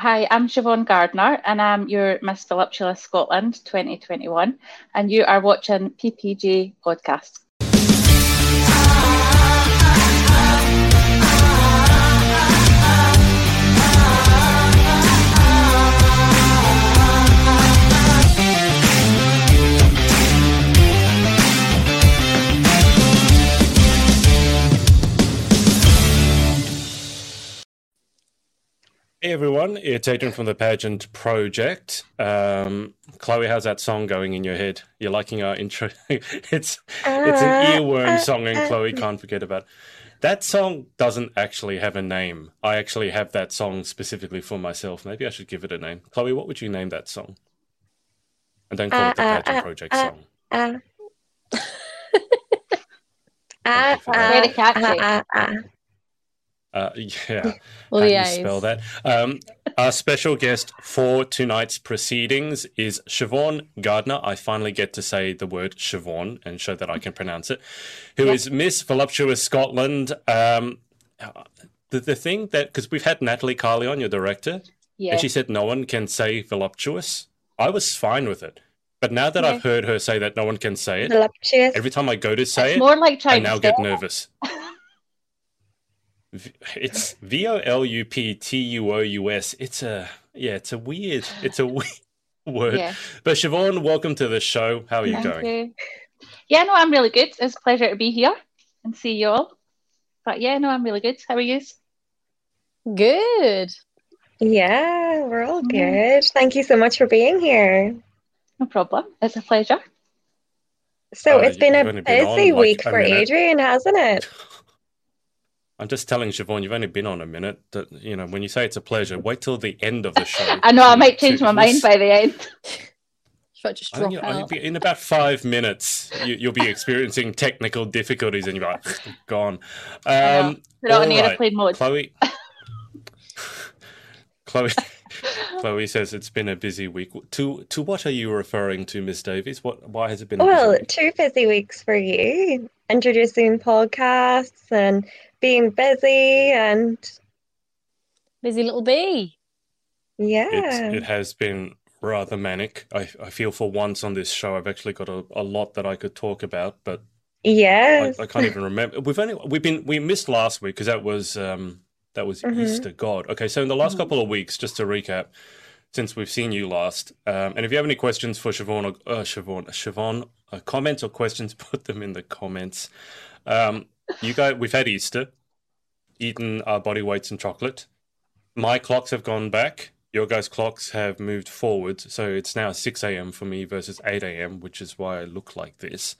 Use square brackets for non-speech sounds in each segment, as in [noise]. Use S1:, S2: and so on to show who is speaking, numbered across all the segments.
S1: Hi, I'm Siobhan Gardner and I'm your Miss Voluptuous Scotland 2021 and you are watching PPJ Podcast.
S2: Hey everyone, it's Adrian from the Pageant Project. Um, Chloe, how's that song going in your head? You're liking our intro? [laughs] it's it's an earworm song, and Chloe can't forget about. That song doesn't actually have a name. I actually have that song specifically for myself. Maybe I should give it a name. Chloe, what would you name that song? And don't call
S3: Uh,
S2: it the
S3: uh,
S2: Pageant
S3: uh,
S2: Project
S3: uh,
S2: song.
S3: Uh,
S2: Thank you for that. [laughs]
S1: Very catchy.
S3: Uh, [laughs]
S2: yeah, [laughs]
S4: Well,
S2: how do you spell that? Um, our special guest for tonight's proceedings is Siobhan Gardner. I finally get to say the word Siobhan and show that I can pronounce it. Who is Miss Voluptuous Scotland? Um, the the thing that because we've had Natalie Carley on, your director,
S1: Yeah.
S2: and she said no one can say voluptuous. I was fine with it, but now that I've heard her say that no one can say it,
S3: Voluptuous.
S2: every time I go to say
S1: it's
S2: it,
S1: more like
S2: I now get nervous. [laughs] V- It's V O L U P T U O U S. It's a yeah, it's a weird, it's a weird [laughs] word.
S1: Yeah.
S2: But Siobhan, welcome to the show. How are you
S1: Thank
S2: going?
S1: you. Yeah, no, I'm really good. It's a pleasure to be here and see you all. But yeah, no, I'm really good. How are you?
S4: Good.
S3: Yeah, we're all
S1: Yeah.
S3: good. Thank you so much for being here.
S1: No problem. It's a pleasure.
S3: So
S2: Uh,
S3: it's been a
S2: only been on,
S3: busy
S2: like,
S3: week
S2: a
S3: for
S2: minute.
S3: Adrian, hasn't it? [laughs]
S2: I'm just telling Siobhan, you've only been on a minute. That you know, when you say it's a pleasure, wait till the end of the show. [laughs]
S1: I know I might change
S2: to-
S1: my mind by the end. [laughs]
S4: Should I just drop
S2: think you- I think
S4: out?
S2: be- in about five minutes, you, you'll be experiencing technical difficulties, and you're like, gone.
S1: I know.
S2: Um,
S1: Put it on
S2: all right.
S1: airplane mode.
S2: Chloe. [laughs] Chloe. Chloe says it's been a busy week. To to what are you referring to, Miss Davies? What? Why has it been? A busy
S3: Well,
S2: week?
S3: two busy weeks for you. Introducing podcasts and being busy and
S4: Busy little bee.
S3: yeah.
S2: It's, it has been rather manic. I, I feel for once on this show, I've actually got a, a lot that I could talk about, but I, I can't even remember. We've only we've been we missed last week because that was um that was
S3: Mhm.
S2: Easter God. Okay, so in the last couple of weeks, just to recap, since we've seen you last, um, and if you have any questions for Siobhan or uh, Siobhan, Siobhan, uh, comments or questions, [laughs] put them in the comments. Um, you guys, we've had Easter, eaten our body weights in chocolate. My clocks have gone back. Your guys' clocks have moved forward, so it's now 6 a.m. for me versus 8 a.m., which is why I look like this.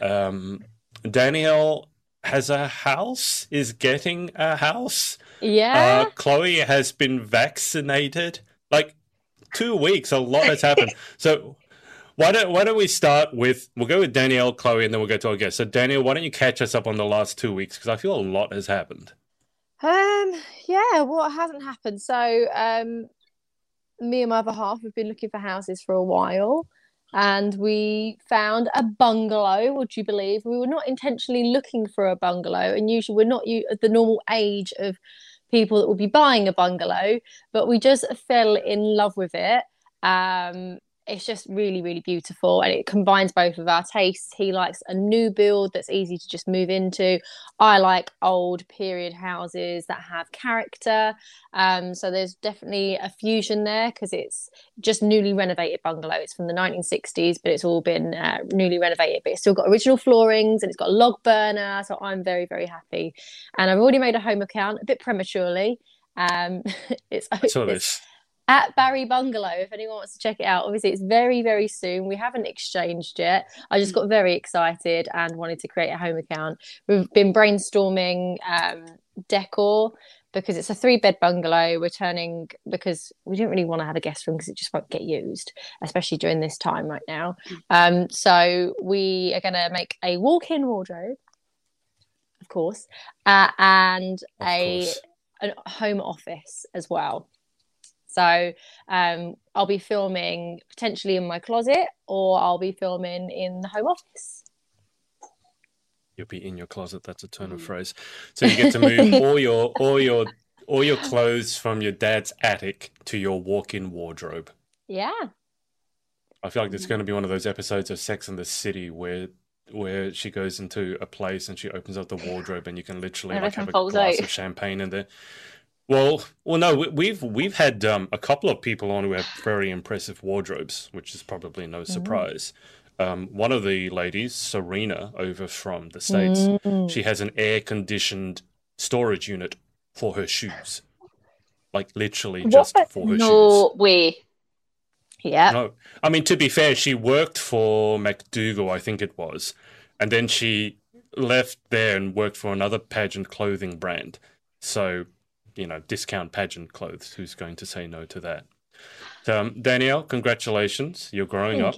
S2: Um, Danielle has a house, is getting a house.
S4: Yeah.
S2: Uh, Chloe has been vaccinated. Like two weeks, a lot has happened. so why don't why don't we start with we'll go with Danielle, Chloe, and then we'll go to our guest. So Danielle, why don't you catch us up on the last two weeks because I feel a lot has happened.
S4: Um, yeah, what hasn't happened? So, um, me and my other half have been looking for houses for a while, and we found a bungalow. Would you believe? We were not intentionally looking for a bungalow, and usually we're not you the normal age of people that will be buying a bungalow, but we just fell in love with it. Um, it's just really, really beautiful, and it combines both of our tastes. He likes a new build that's easy to just move into. I like old period houses that have character. Um, so there's definitely a fusion there because it's just newly renovated bungalow. It's from the 1960s, but it's all been uh, newly renovated. But it's still got original floorings and it's got a log burner. So I'm very, very happy. And I've already made a home account a bit prematurely. Um, [laughs] it's, it's. At Barry Bungalow. If anyone wants to check it out, obviously it's very, very soon. We haven't exchanged yet. I just got very excited and wanted to create a home account. We've been brainstorming um, decor because it's a three bed bungalow. We're turning because we don't really want to have a guest room because it just won't get used, especially during this time right now. Um, so we are going to make a walk in wardrobe, of course, uh, and
S2: Of
S4: a
S2: course.
S4: a home office as well. So um, I'll be filming potentially in my closet, or I'll be filming in the home office.
S2: You'll be in your closet. That's a turn of
S1: Mm.
S2: phrase. So you get to move [laughs] all your all your all your clothes from your dad's attic to your walk-in wardrobe.
S4: Yeah.
S2: I feel like it's going to be one of those episodes of Sex and the City where where she goes into a place and she opens up the wardrobe and you can literally like have a glass
S1: out.
S2: of champagne in there. Well, well, no, we- we've we've had um, a couple of people on who have very impressive wardrobes, which is probably no surprise. Um, one of the ladies, Serena, over from the states,
S4: Mm.
S2: she has an air conditioned storage unit for her shoes, like literally just for her shoes.
S1: No way.
S4: Yeah.
S2: No, I mean to be fair, she worked for McDougal, I think it was, and then she left there and worked for another pageant clothing brand. So, you know, discount pageant clothes. Who's going to say no to that? Um, Danielle, congratulations! You're growing
S4: Thank
S2: up.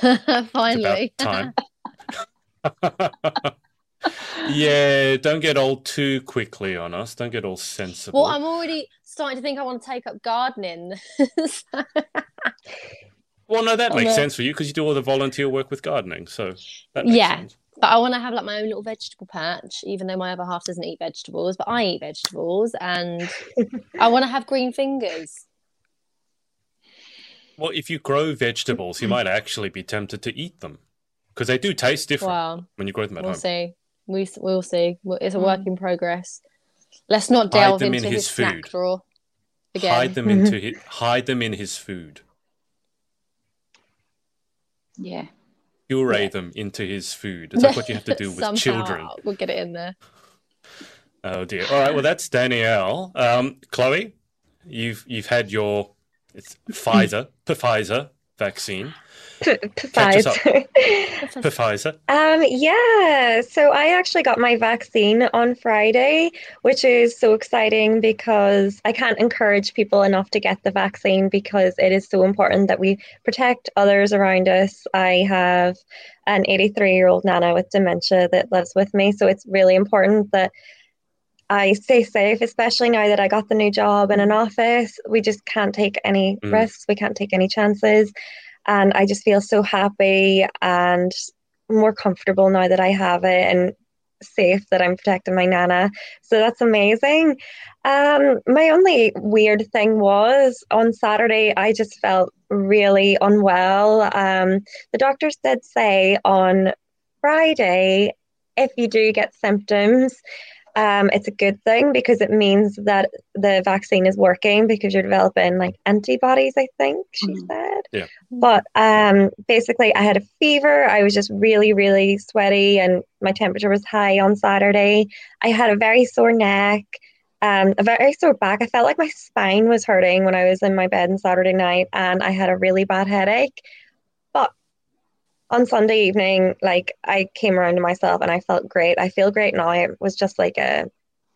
S1: Thank
S2: you.
S4: Finally.
S2: time. [laughs] yeah, don't get old too quickly on us. Don't get all sensible.
S4: Well, I'm already starting to think I want to take up gardening. So- [laughs]
S2: Well, no, that makes sense for you because you do all the volunteer work with gardening. So that makes
S4: Yeah.
S2: sense.
S4: But I want to have like my own little vegetable patch, even though my other half doesn't eat vegetables, but I eat vegetables and [laughs] I want to have green fingers.
S2: Well, if you grow vegetables, you might actually be tempted to eat them because they do taste different
S4: Wow,
S2: when you grow them at home.
S4: we'll
S2: home.
S4: see. We we'll see. It's a
S1: Mm.
S4: work in progress. Let's not
S2: Hide
S4: delve
S2: them
S4: into
S2: in
S4: his,
S2: his
S4: snack
S2: food.
S4: drawer again.
S2: Hide them into [laughs] his, hide them in his food.
S1: Yeah.
S2: Puree
S4: Yeah.
S2: them into his food. It's like what you have to [laughs] do with children.
S4: We'll get it in there.
S2: Oh dear. All right. Well, that's Danielle. Um, Chloe, you've you've had your it's Pfizer, Pfizer vaccine. Us. Pfizer.
S3: Um, yeah, so I actually got my vaccine on Friday, which is so exciting because I can't encourage people enough to get the vaccine because it is so important that we protect others around us. I have an 83 year old Nana with dementia that lives with me, so it's really important that I stay safe, especially now that I got the new job in an office. We just can't take any
S2: Mm.
S3: risks, we can't take any chances. And I just feel so happy and more comfortable now that I have it and safe that I'm protecting my nana. So that's amazing. Um, my only weird thing was on Saturday, I just felt really unwell. Um, the doctors did say on Friday, if you do get symptoms, um, it's a good thing because it means that the vaccine is working because you're developing like antibodies, I think she
S1: Mhm.
S3: said.
S2: Yeah.
S3: But um, basically, I had a fever. I was just really, really sweaty, and my temperature was high on Saturday. I had a very sore neck, um, a very sore back. I felt like my spine was hurting when I was in my bed on Saturday night, and I had a really bad headache. On Sunday evening, like I came around to myself and I felt great. I feel great now. It was just like a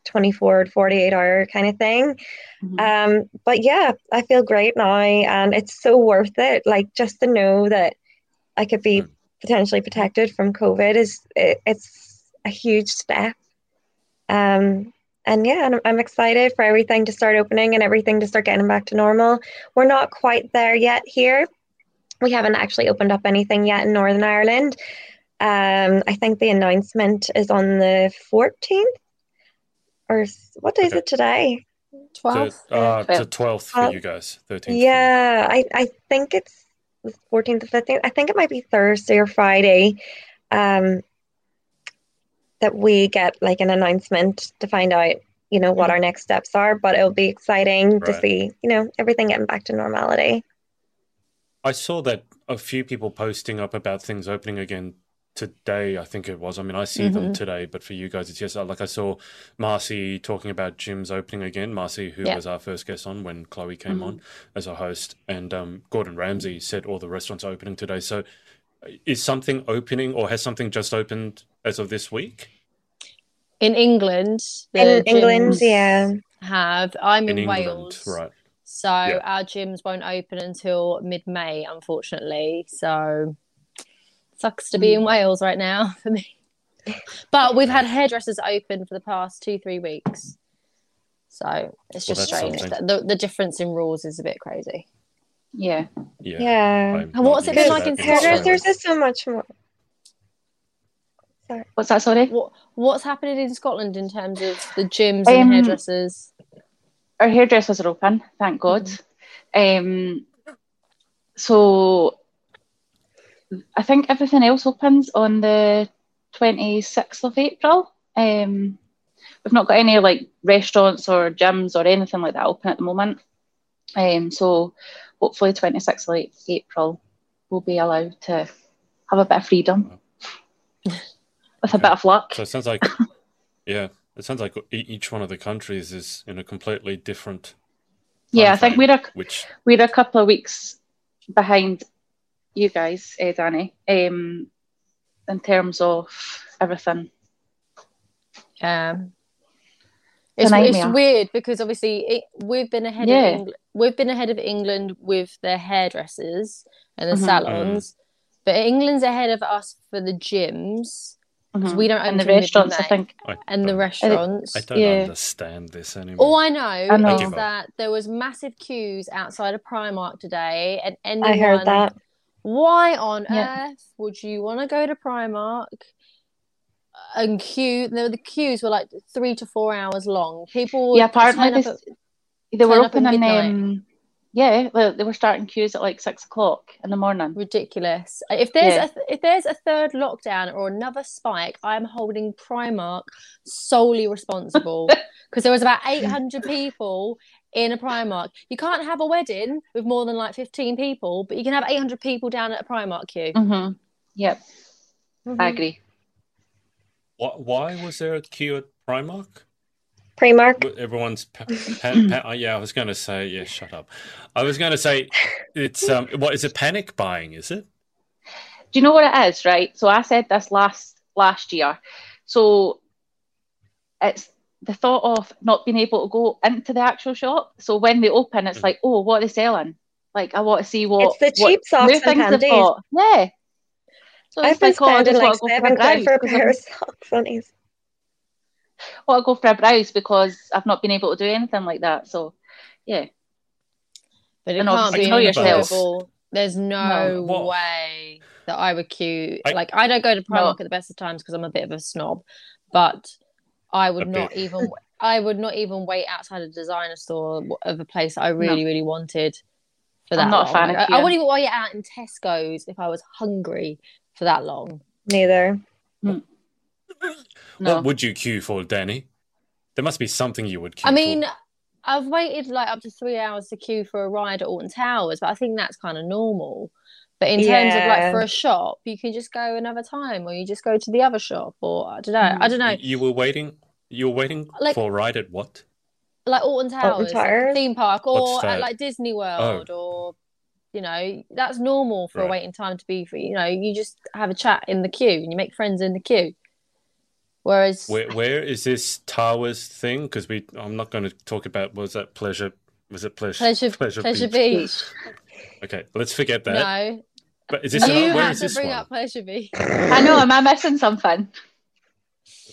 S3: 24 to 48 hour kind of thing.
S1: Mhm.
S3: Um, but yeah, I feel great now, and it's so worth it. Like just to know that I could be
S2: Mm.
S3: potentially protected from COVID is it, it's a huge step. Um, and yeah, and I'm- I'm excited for everything to start opening and everything to start getting back to normal. We're not quite there yet here. We haven't actually opened up anything yet in Northern Ireland. Um, I think the announcement is on the 14th, or s- what day is
S2: Okay.
S3: it today?
S2: The,
S4: 12th.
S2: uh, the 12th for
S3: Uh,
S2: you guys, 13th.
S3: Yeah, I, I think it's the 14th to 15th. I think it might be Thursday or Friday um, that we get like an announcement to find out, you know, what our next steps are. But it'll be exciting to see, you know, everything getting back to normality.
S2: I saw that a few people posting up about things opening again today. I think it was. I mean, I see them
S4: Mhm.
S2: today, but for you guys, it's yes. Like I saw Marcy talking about gyms opening again. Marcy, who
S4: Yeah.
S2: was our first guest on when Chloe came
S1: Mhm.
S2: on as a host, and um, Gordon Ramsay said all the restaurants are opening today. So, uh, is something opening, or has something just opened as of this week?
S4: In England,
S3: In England, yeah.
S4: have. I'm
S2: In
S4: in,
S2: England,
S4: Wales,
S2: right?
S4: So
S2: Yeah.
S4: our gyms won't open until mid-May, unfortunately. So sucks to be in
S1: Mm.
S4: Wales right now [laughs] for me. But we've had hairdressers open for the past two, three weeks. So it's just
S2: that's
S4: strange.
S2: something.
S4: The, the difference in rules is a bit crazy.
S1: Yeah.
S2: Yeah.
S3: Yeah.
S4: And what's it been like in Scotland?
S3: Hairdressers is so much more. Sorry.
S1: What's that, sorry?
S4: What what's happening in Scotland in terms of the gyms
S1: Um,
S4: and hairdressers?
S1: Our hairdressers are open, thank God. Um, so I think everything else opens on the 26th of April. Um, we've not got any like restaurants or gyms or anything like that open at the moment. Um, so hopefully 26th of April we'll be allowed to have a bit of freedom with a bit of luck.
S2: So it sounds like, [laughs] yeah, it sounds like e- each one of the countries is in a completely different.
S1: Yeah, I think we're a
S2: which
S1: we're a couple of weeks behind you guys, eh, Danny, um, in terms of everything.
S4: Yeah.
S1: It's
S4: It's,
S1: a
S4: it's
S1: nightmare.
S4: weird because obviously it, we've been ahead
S1: Yeah.
S4: of England. We've been ahead of England with the hairdressers and the
S1: Mhm.
S4: salons, but England's ahead of us for the gyms because
S1: Mhm.
S4: we don't own
S1: and the
S4: till
S1: restaurants, I think.
S2: I
S4: and the restaurants.
S2: I don't
S1: Yeah.
S2: understand this anymore.
S4: All I know
S1: I know.
S4: is that there was massive queues outside of Primark today, and anyone.
S3: I heard that.
S4: Why on
S1: Yeah.
S4: earth would you want to go to Primark and queue? The, the queues were like three to four hours long. People
S1: Yeah, apparently
S4: turn up
S1: they,
S4: at-
S1: they were
S4: open up at midnight.
S1: Um, yeah, they, they were starting queues at like six o'clock in the morning.
S4: ridiculous. If there's
S1: Yeah.
S4: a th- if there's a third lockdown or another spike, I'm holding Primark solely responsible [laughs] because there was about 800 [laughs] people in a Primark. You can't have a wedding with more than like 15 people, but you can have 800 people down at a Primark queue.
S1: Mm-hmm. Yep, I
S4: Mhm.
S1: agree.
S2: Why, why was there a queue at Primark?
S3: Primark.
S2: Everyone's pa- pa- pa- oh, yeah. I was going to say yeah. Shut up. I was going to say it's um. What is it? Panic buying? Is it?
S1: Do you know what it is, right? So I said this last last year. So it's the thought of not being able to go into the actual shop. So when they open, it's
S2: Mhm.
S1: like, oh, what are they selling? Like I want to see what
S3: It's the
S1: what
S3: cheap socks
S1: new
S3: and
S1: things they've
S3: panties.
S1: got. Yeah. So
S3: I've
S1: it's
S3: been
S1: like, oh, I
S3: spending
S1: just
S3: like
S1: want for
S3: seven
S1: a
S3: quid for a pair of [laughs] socks. Funnies.
S1: Want to go for a browse because I've not been able to do anything like that. So yeah,
S4: But it
S1: And
S4: can't be
S2: know yourself.
S4: enjoyable. There's no
S2: No.
S4: Way that I would queue.
S2: I-
S4: like I don't go to
S1: No.
S4: Primark at the best of times because I'm a bit of a snob, but I would
S2: A
S4: not
S2: bit.
S4: even. I would not even wait outside a designer store of a place that I really, really wanted for that
S1: I'm not a
S4: long.
S1: fan of
S4: Like, I, I wouldn't even wait out in Tesco's if I was hungry for that long.
S3: Neither.
S1: No.
S2: What would you queue for, Danny? There must be something you would queue
S4: I mean,
S2: for.
S4: I've waited like up to three hours to queue for a ride at Alton Towers, but I think that's kind of normal. But in terms of like for a shop, you can just go another time, or you just go to the other shop, or I don't know. I don't know.
S2: You were waiting. You were waiting
S4: Like-
S2: for a ride at what?
S4: Like Alton Towers, like theme park, or at like Disney oh. World, or you know, that's normal for a waiting time to be for. You know, you just have a chat in the queue and you make friends in the queue. Whereas,
S2: Where where is this towers thing? Because we, I'm not going to talk about. Was that pleasure? Was it pleasure?
S4: Pleasure, Pleasure, Beach, [laughs]
S2: Okay, let's forget that.
S4: no,
S2: But is this?
S4: you
S2: an, where
S4: had
S2: is
S4: to
S2: this
S4: bring
S2: one?
S4: up Pleasure Beach. [laughs]
S1: I know. Am I missing something?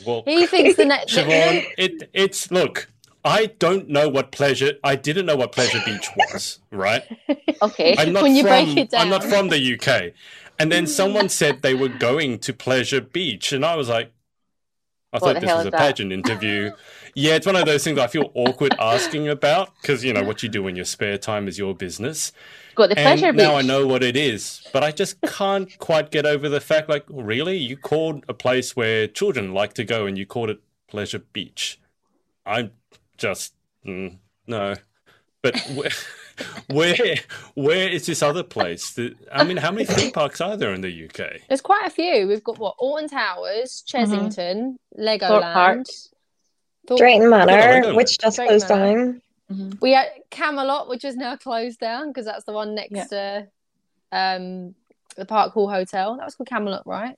S2: Well,
S4: He thinks the next. [laughs]
S2: Siobhan, it it's look. I don't know what pleasure. I didn't know what pleasure beach was. Right.
S1: Okay.
S2: I'm not
S4: When you
S2: from.
S4: break it down,
S2: I'm not from the UK. And then someone said they were going to Pleasure Beach, and I was like, I
S1: What
S2: thought this was a
S1: that?
S2: pageant interview. yeah, it's one of those things I feel awkward [laughs] asking about because you know what you do in your spare time is your business.
S1: Got the pleasure beach.
S2: now I know what it is, but I just can't quite get over the fact. Like, really, you called a place where children like to go, and you called it Pleasure Beach. I'm just mm, no. But [laughs] where, where where is this other place? The- I mean, how many theme parks are there in the UK?
S4: There's quite a few. We've got what Alton Towers, Chessington,
S1: Mm-hmm. Thorpe Park.
S4: Legoland, Thorpe-
S3: Drayton
S2: Legoland.
S3: Manor, which just
S4: Drayton
S3: closed
S4: Manor.
S3: down.
S1: Mhm.
S4: We had Camelot, which is now closed down because that's the one next to um the Park Hall Hotel. That was called Camelot, right?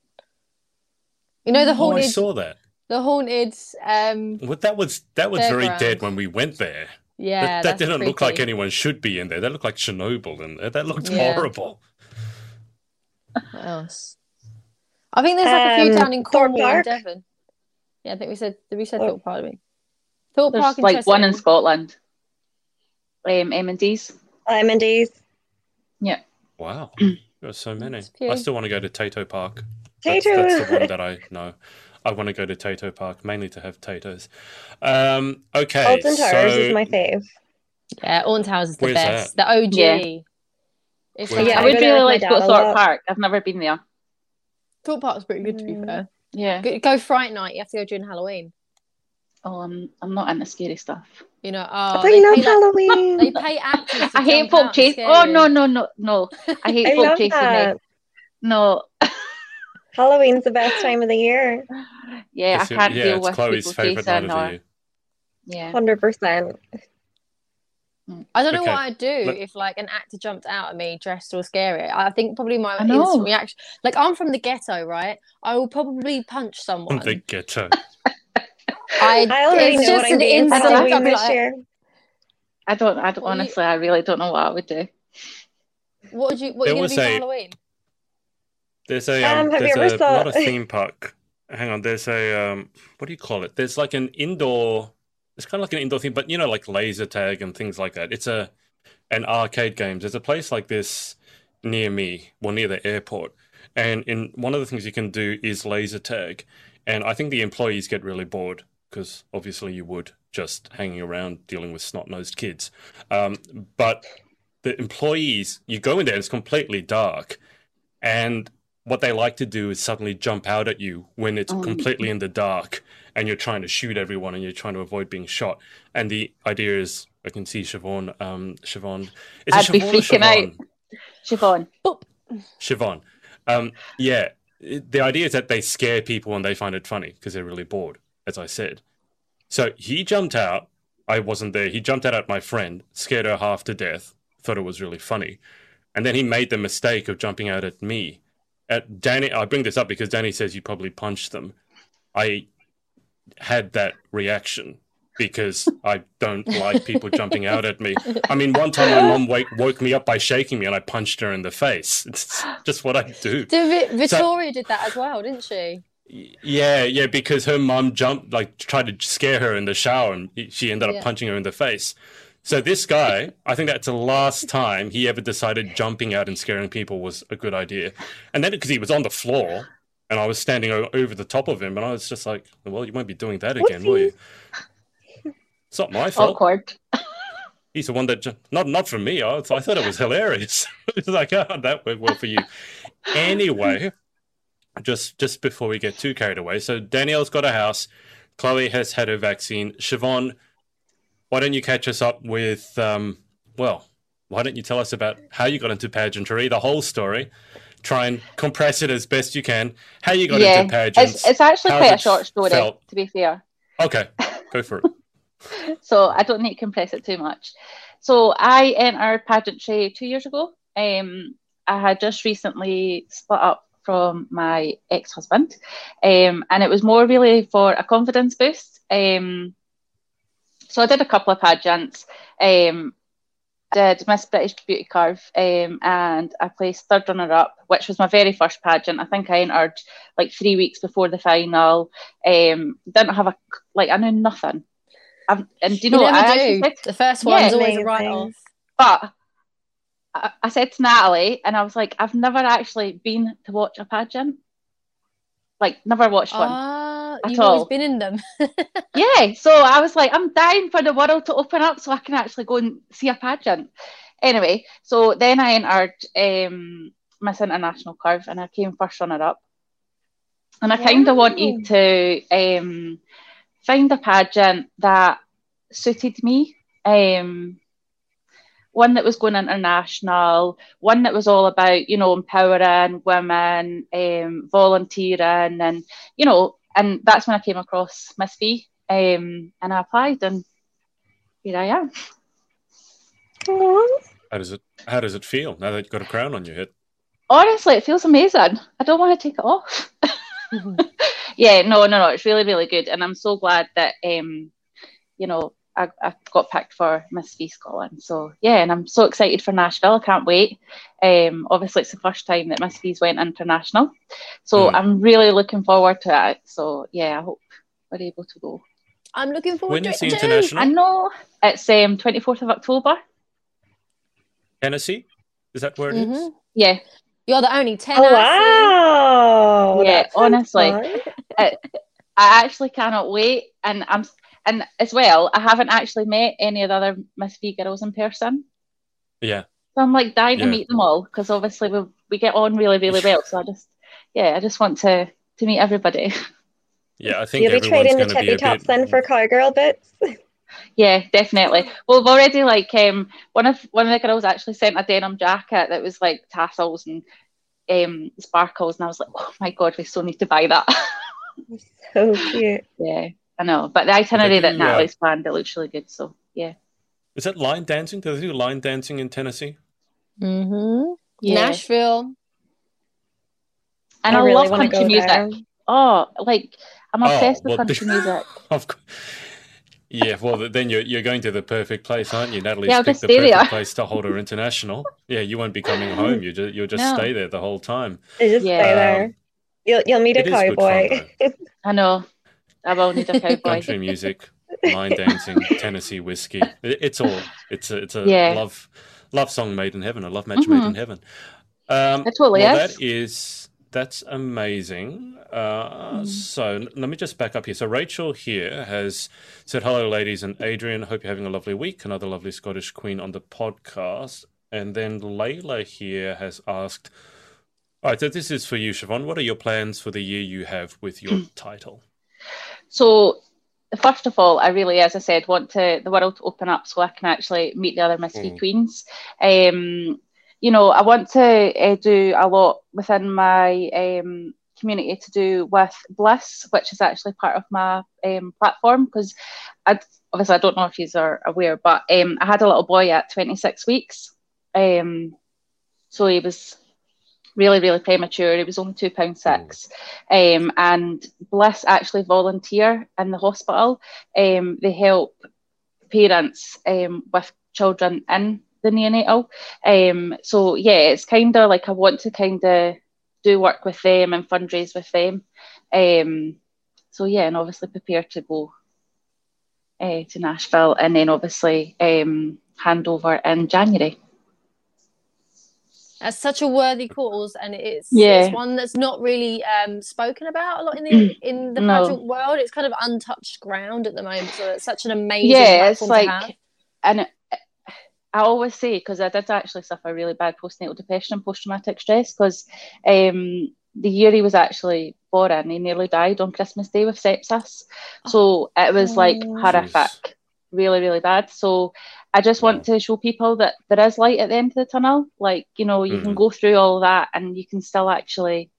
S4: You know the
S2: Oh, I saw that.
S4: the haunted. Um,
S2: Well, that was that was very
S4: Fairground.
S2: dead when we went there.
S4: Yeah,
S2: that that didn't look like anyone should be in there. That looked like Chernobyl in there. That looked
S4: Yeah.
S2: horrible.
S4: What else? I think there's like a few
S3: Um,
S4: down in Cornwall and Devon. Yeah, I think we said did we said
S3: Thorpe-
S4: Thorpe Park? didn't we? Thorpe
S1: There's
S4: Park in
S1: like one in Scotland. Um, M&D's.
S3: Lemon D's. Yeah.
S2: Wow, [clears throat] there's so many.
S4: That's a few.
S2: I still want to go to Tayto Park. That's, that's the one that I know. I want to go to Tayto Park mainly to have Tayto's. Um, okay,
S3: Alton Towers
S2: so
S3: is my fave.
S4: Yeah, Alton Towers is the
S2: Where's
S4: best. The OG.
S1: Yeah.
S4: It's like,
S3: Yeah,
S1: I
S3: I
S1: would really like to go to
S3: dad
S1: Thorpe. Park. I've never been there.
S4: Thorpe Park's pretty good to be
S3: Mm.
S4: fair.
S1: Yeah.
S4: Go, go Fright Night. You have to go during Halloween.
S1: Oh, I'm I'm not into scary stuff.
S4: You know, oh,
S3: I
S4: they
S3: love
S4: pay, like,
S3: Halloween.
S4: they pay actors. [laughs]
S1: I hate
S4: jump
S1: folk
S4: out
S1: chase.
S4: and
S1: Oh no no no no! I [laughs] hate
S3: I
S1: folk chasing No.
S3: Halloween's the best time of the year.
S1: Yeah, I
S2: It's your-
S1: can't
S2: yeah,
S1: deal
S2: it's
S1: with
S2: Chloe's
S1: people
S2: favorite night
S1: chasing
S2: of the year.
S1: yeah.
S3: Hundred percent. Mm.
S4: I don't know
S2: Okay,
S4: what I'd do
S2: let-
S4: if like an actor jumped out at me dressed or scary. I think probably my instant reaction, like I'm from the ghetto, right? I will probably punch someone.
S2: On the ghetto. [laughs]
S4: I,
S3: I already
S4: it's
S3: know what
S4: just
S3: I'm
S4: an
S3: doing for
S4: instant.
S3: Halloween
S4: I'd
S3: this
S4: like,
S3: year.
S1: I don't. I don't
S4: Well, you-
S1: honestly. I really don't know what I would do.
S4: What would you? What are you gonna do for Halloween?
S2: There's a
S3: Um,
S2: um, there's a
S3: saw-
S2: not a theme park. Hang on, there's a um, what do you call it? There's like an indoor. It's kind of like an indoor thing, but you know, like laser tag and things like that. It's a an arcade games. There's a place like this near me, well, near the airport, and in one of the things you can do is laser tag, and I think the employees get really bored because obviously you would just hanging around dealing with snot nosed kids, um, but the employees, you go in there, it's completely dark, and what they like to do is suddenly jump out at you when it's
S1: Oh.
S2: completely in the dark and you're trying to shoot everyone and you're trying to avoid being shot. And the idea is, I can see Siobhan. Um, Siobhan. Is
S1: I'd be
S2: Siobhan or
S1: freaking out.
S2: Siobhan?
S1: Siobhan.
S2: Siobhan. Um, yeah. The idea is that they scare people and they find it funny because they're really bored, as I said. So he jumped out. I wasn't there. He jumped out at my friend, scared her half to death, thought it was really funny. And then he made the mistake of jumping out at me. At Danny, I bring this up because Danny says you probably punched them. I had that reaction because I don't [laughs] like people jumping out at me. I mean, one time my mom wake, woke me up by shaking me and I punched her in the face. [laughs] It's just what I do.
S4: Did Vi- Victoria did that as well, didn't she?
S2: Yeah, yeah, because her mom jumped, like, tried to scare her in the shower and she ended up
S4: Yeah.
S2: punching her in the face. So this guy, I think that's the last time he ever decided jumping out and scaring people was a good idea. And then because he was on the floor and I was standing over the top of him and I was just like, well, you won't be doing that again, will you? It's not my fault.
S1: Awkward. [laughs]
S2: He's the one that ju- not not for me. I, I thought it was hilarious. [laughs] it's like, oh, that went well for you. Anyway, just just before we get too carried away, so Danielle's got a house. Chloe has had her vaccine. Siobhan, why don't you catch us up with? Um, well, why don't you tell us about how you got into pageantry, the whole story? Try and compress it as best you can. How you got
S1: yeah,
S2: into pageants?
S1: it's, it's actually quite a short story,
S2: felt?
S1: to be fair.
S2: Okay, go for it. [laughs] [laughs]
S1: so I don't need to compress it too much. So I entered pageantry two years ago. Um, I had just recently split up from my ex-husband, um, and it was more really for a confidence boost. Um, so I did a couple of pageants. Um, did Miss British Beauty Curve, um, and I placed third runner-up, which was my very first pageant. I think I entered like three weeks before the final. Um, didn't have a like I knew nothing. I've, and do you know
S4: you
S1: what I
S4: do.
S1: said?
S4: The first
S1: Yeah,
S4: one's always a write off.
S1: But I, I said to Natalie, and I was like, I've never actually been to watch a pageant. Like, never watched one. At
S4: you've always been in them. [laughs]
S1: Yeah, so I was like, I'm dying for the world to open up so I can actually go and see a pageant. Anyway, so then I entered um, Miss International Curve and I came first runner up. And I kind of
S3: Wow.
S1: wanted to um, find a pageant that suited me. Um, one that was going international, one that was all about, you know, empowering women, um, volunteering, and, you know, and that's when I came across Miss B um, and I applied, and here I am.
S3: Aw.
S2: How does it How does it feel now that you've got a crown on your head?
S1: Honestly, it feels amazing. I don't want to take it off. [laughs] yeah, no, no, no. It's really, really good, and I'm so glad that um, you know, I, I got picked for Miss V Scotland. So yeah, and I'm so excited for Nashville. I can't wait. Um, obviously, it's the first time that Miss V's went international, so
S2: Mm.
S1: I'm really looking forward to it. So yeah, I hope we're able to go.
S4: I'm looking forward
S2: When
S4: to it
S2: the
S4: too.
S2: international?
S1: I know it's um 24th of October.
S2: Tennessee? Is that where it is?
S4: Mhm.
S1: Yeah,
S4: You're the only ten.
S3: Oh wow!
S1: Yeah,
S3: that
S1: honestly.
S3: fun.
S1: I actually cannot wait, and I'm and as well, I haven't actually met any of the other Miss V girls in person.
S2: Yeah.
S1: So I'm like dying
S2: Yeah.
S1: to meet them all because obviously we we get on really really well. So I just yeah, I just want to to meet everybody.
S2: Yeah, I think
S3: You'll be trading the
S2: going to be
S3: tippy
S2: a
S3: tops
S2: bit.
S3: then for cowgirl bits. [laughs]
S1: Yeah, definitely. Well, we've already like um one of one of the girls actually sent a denim jacket that was like tassels and um sparkles, and I was like, oh my god, we still need to buy that. [laughs]
S3: So cute.
S1: yeah, I know. But the itinerary that
S2: do,
S1: Natalie's planned, it looks really good. So yeah,
S2: Is that line dancing? Do they do line dancing in Tennessee?
S4: Mm-hmm.
S1: yeah.
S4: Nashville.
S1: and
S3: I
S1: I,
S3: really
S1: love country music.
S3: there.
S1: Oh, like I'm
S2: Oh,
S1: obsessed
S2: well,
S1: with country [laughs] music.
S2: Of course. Yeah, well, then you're you're going to the perfect place, aren't you? Natalie's
S1: Yeah, I'll
S2: picked
S1: just
S2: the perfect place to hold her [laughs] international. Yeah, you won't be coming home. You just you'll just
S1: No.
S2: stay there the whole time.
S3: You just
S1: Yeah.
S3: stay there. You'll you'll meet a
S2: It is good
S3: cowboy.
S2: fun,
S1: I know. I will need a cowboy. [laughs]
S2: Country music, line dancing, [laughs] Tennessee whiskey. It's all. It's a it's a
S1: Yeah.
S2: love love song made in heaven. A love match made
S1: Mhm.
S2: in heaven. Um,
S1: It totally
S2: well,
S1: is.
S2: that is that's amazing. Uh,
S1: Mhm.
S2: So n- let me just back up here. So Rachel here has said, "Hello, ladies and Adrian. Hope you're having a lovely week. Another lovely Scottish queen on the podcast." And then Layla here has asked, "All right, so this is for you, Siobhan. What are your plans for the year you have with your [clears throat] title?"
S1: So first of all, I really, as I said, want to the world to open up so I can actually meet the other V
S2: Mm.
S1: queens. Um, you know, I want to uh, do a lot within my um, community to do with Bliss, which is actually part of my um, platform because I obviously I don't know if you are aware, but um, I had a little boy at 26 weeks. Um, so he was really, really premature. He was only two pound six, um, and Bliss actually volunteer in the hospital. Um, they help parents um, with children in the neonatal. Um, so yeah, it's kind of like I want to kind of do work with them and fundraise with them. Um, so yeah, and obviously prepare to go uh, to Nashville, and then obviously um, hand over in January.
S4: That's such a worthy cause, and it's
S1: Yeah.
S4: it's one that's not really um, spoken about a lot in the in the
S1: No.
S4: pageant world. It's kind of untouched ground at the moment. So it's such an amazing
S1: yeah, it's
S4: platform to have.
S1: like, and it, I always say because I did actually suffer really bad postnatal depression and post traumatic stress because um, the year he was actually born, he nearly died on Christmas Day with sepsis. So it was like
S4: Oh.
S1: horrific, really, really bad. So I just want to show people that there is light at the end of the tunnel. Like, you know, you can
S2: Mhm.
S1: go through all that and you can still actually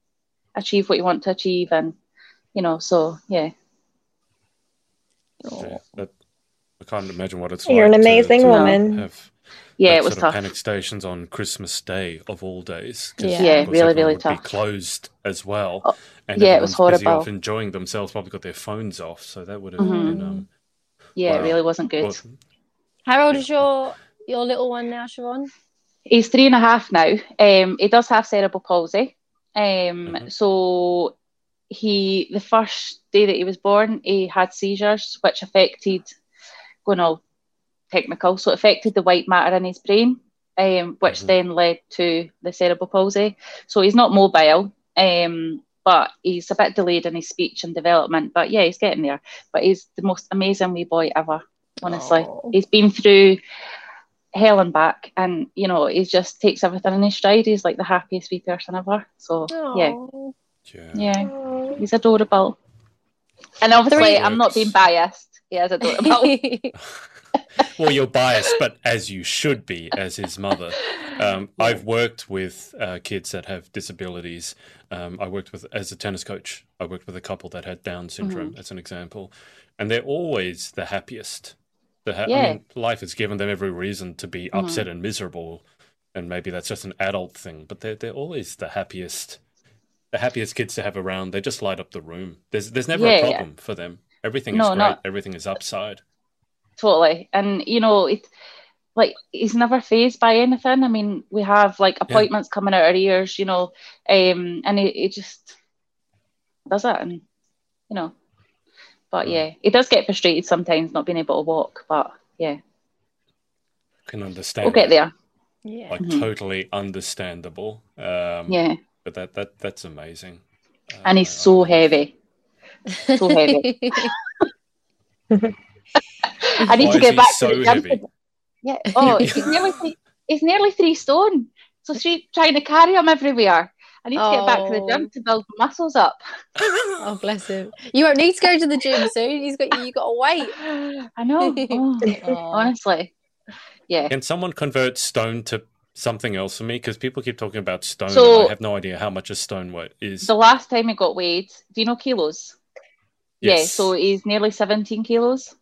S1: achieve what you want to achieve. And, you know, so yeah.
S2: Yeah, that, I can't imagine what it's like.
S3: You're an
S2: like. to-
S3: amazing
S2: to
S3: woman.
S2: Have
S1: Yeah, it was
S2: sort
S1: tough.
S2: of panic stations on Christmas Day of all days.
S4: Yeah.
S1: Yeah, really, really
S2: would
S1: tough.
S2: Be closed as well.
S1: Oh,
S2: and
S1: yeah, it was
S2: everyone's busy
S1: horrible.
S2: off enjoying themselves, probably got their phones off. So that would have
S1: Mhm.
S2: been. Um,
S1: Yeah, it really wasn't good.
S2: well,
S4: How old is your your little one now, Siobhan?
S1: He's three and a half now. Um, he does have cerebral palsy. Um,
S2: Mhm.
S1: so he the first day that he was born, he had seizures, which affected, going all technical, so it affected the white matter in his brain, um, which
S2: Mhm.
S1: then led to the cerebral palsy. So he's not mobile, um, but he's a bit delayed in his speech and development. But yeah, he's getting there. But he's the most amazing wee boy ever. Honestly,
S4: Oh.
S1: he's been through hell and back, and you know, he just takes everything in his stride. He's like the happiest wee person ever. So yeah,
S4: Oh.
S2: yeah.
S1: yeah,
S3: Oh.
S1: he's adorable. And obviously,
S4: Three-
S1: I'm not being biased. He is adorable. [laughs] [laughs]
S2: well, you're biased, but as you should be as his mother. Um, [laughs] I've worked with uh, kids that have disabilities. Um, I worked with as a tennis coach. I worked with a couple that had Down syndrome,
S1: Mm-hmm.
S2: as an example, and they're always the happiest. Ha- I
S1: Yeah.
S2: mean, life has given them every reason to be
S1: Mhm.
S2: upset and miserable, and maybe that's just an adult thing. But they're they're always the happiest. The happiest kids to have around. They just light up the room. There's there's never
S1: Yeah.
S2: a problem for them. Everything is
S1: No,
S2: great.
S1: not-
S2: Everything is upside.
S1: totally. And you know, it like he's never phased by anything. I mean, we have like appointments coming out our ears, you know, um, and he, he just does that, and you know. But
S2: Mm.
S1: yeah, he does get frustrated sometimes not being able to walk. But yeah, I
S2: Can understand.
S1: we'll get there.
S4: yeah.
S2: like
S1: Mhm.
S2: totally understandable. Um,
S1: Yeah,
S2: but that that that's amazing.
S1: and he's
S2: Uh,
S1: so
S2: I-
S1: heavy. So heavy. [laughs] [laughs] I need
S2: Why
S1: to get back
S2: so
S1: to the gym.
S2: heavy?
S1: Yeah. Oh, he's nearly three, he's nearly three stone. So she's trying to carry him everywhere. I need to get back to the
S4: Oh.
S1: gym to build my muscles up.
S4: oh bless him. You won't need to go to the gym soon. He's got you got to wait.
S1: I know. Oh, [laughs]
S4: Oh.
S1: honestly. Yeah.
S2: Can someone convert stone to something else for me? Because people keep talking about stone,
S1: So-
S2: and I have no idea how much a stone weight is.
S1: The last time he got weighed, do you know kilos?
S2: Yes.
S1: Yeah, so he's nearly 17 kilos.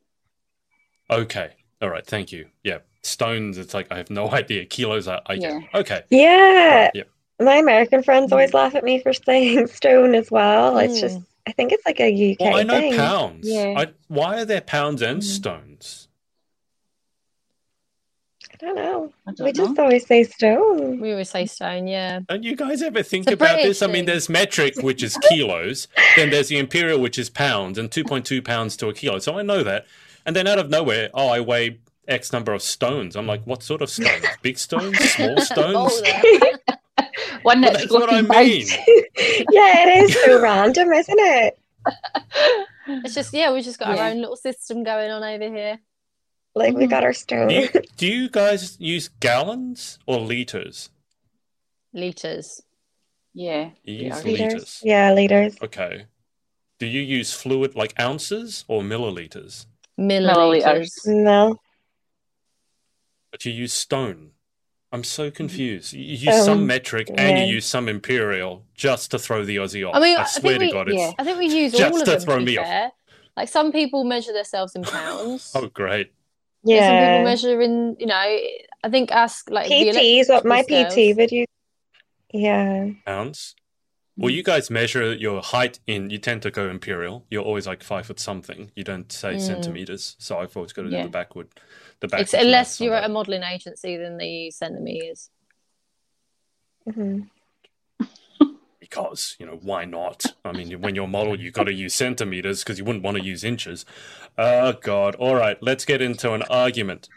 S2: Okay. All right. Thank you. Yeah. Stones. It's like I have no [laughs] idea. Kilos. I, I get. Okay.
S3: Yeah.
S2: Right, Yep.
S3: My American friends always laugh at me for [laughs] saying stone as well. It's
S4: Mm.
S3: just, I think it's like a UK
S2: Well, I know
S3: thing.
S2: pounds.
S1: Yeah.
S2: I, why are there pounds and
S1: Mhm.
S2: stones?
S3: I don't know.
S1: I don't
S3: We
S1: know.
S3: just always say stone.
S4: We always say stone, yeah.
S2: Don't you guys ever think about
S4: British
S2: this? I mean, there's metric, which is kilos, then there's the imperial, which is pounds, and 2.2 pounds to a kilo. So I know that. And then out of nowhere, oh, I weigh X number of stones. I'm like, what sort of stones? Big stones? Small [laughs] stones?
S4: Older.
S1: One
S2: Well,
S1: that's,
S2: that's what I mean. [laughs]
S3: yeah, it is so [laughs] random, isn't it?
S4: It's just yeah, we've just got
S1: Yeah.
S4: our own little system going on over here.
S3: Like we
S1: Mhm.
S3: got our stone.
S2: Do you, [laughs] do you guys use gallons or liters?
S4: Liters.
S1: Yeah.
S2: You
S1: Yeah,
S2: use
S1: liters.
S2: liters.
S3: Yeah, liters.
S2: Okay. Do you use fluid like ounces or milliliters?
S4: Milliliters.
S1: Milliliters.
S3: No.
S2: But you use stone. I'm so confused. You you use
S3: Um,
S2: some metric and you use some imperial just to throw the Aussie off.
S4: I mean,
S2: I
S4: I
S2: swear to
S4: we-
S2: God, it's
S1: yeah.
S4: I think we use
S2: Just
S4: all of
S2: to
S4: them
S2: throw
S4: to be
S2: me off.
S4: fair. Like some people measure themselves in pounds. [laughs]
S2: oh great.
S4: Yeah, Some people measure in, you know, I think ask like the
S3: PT is what my PT
S4: scales.
S3: would use. Yeah.
S2: Pounds. Well, you guys measure your height in. You tend to go imperial. You're always like five foot something. You don't say
S4: Mm.
S2: centimeters. So I've always got to do the backward. The backwards
S4: It's, unless you're at a modelling agency, then they use centimeters.
S3: hmm
S2: because you know why not? I mean, when you're a model, you've got to use centimeters because you wouldn't want to use inches. Oh God! All right, let's get into an argument.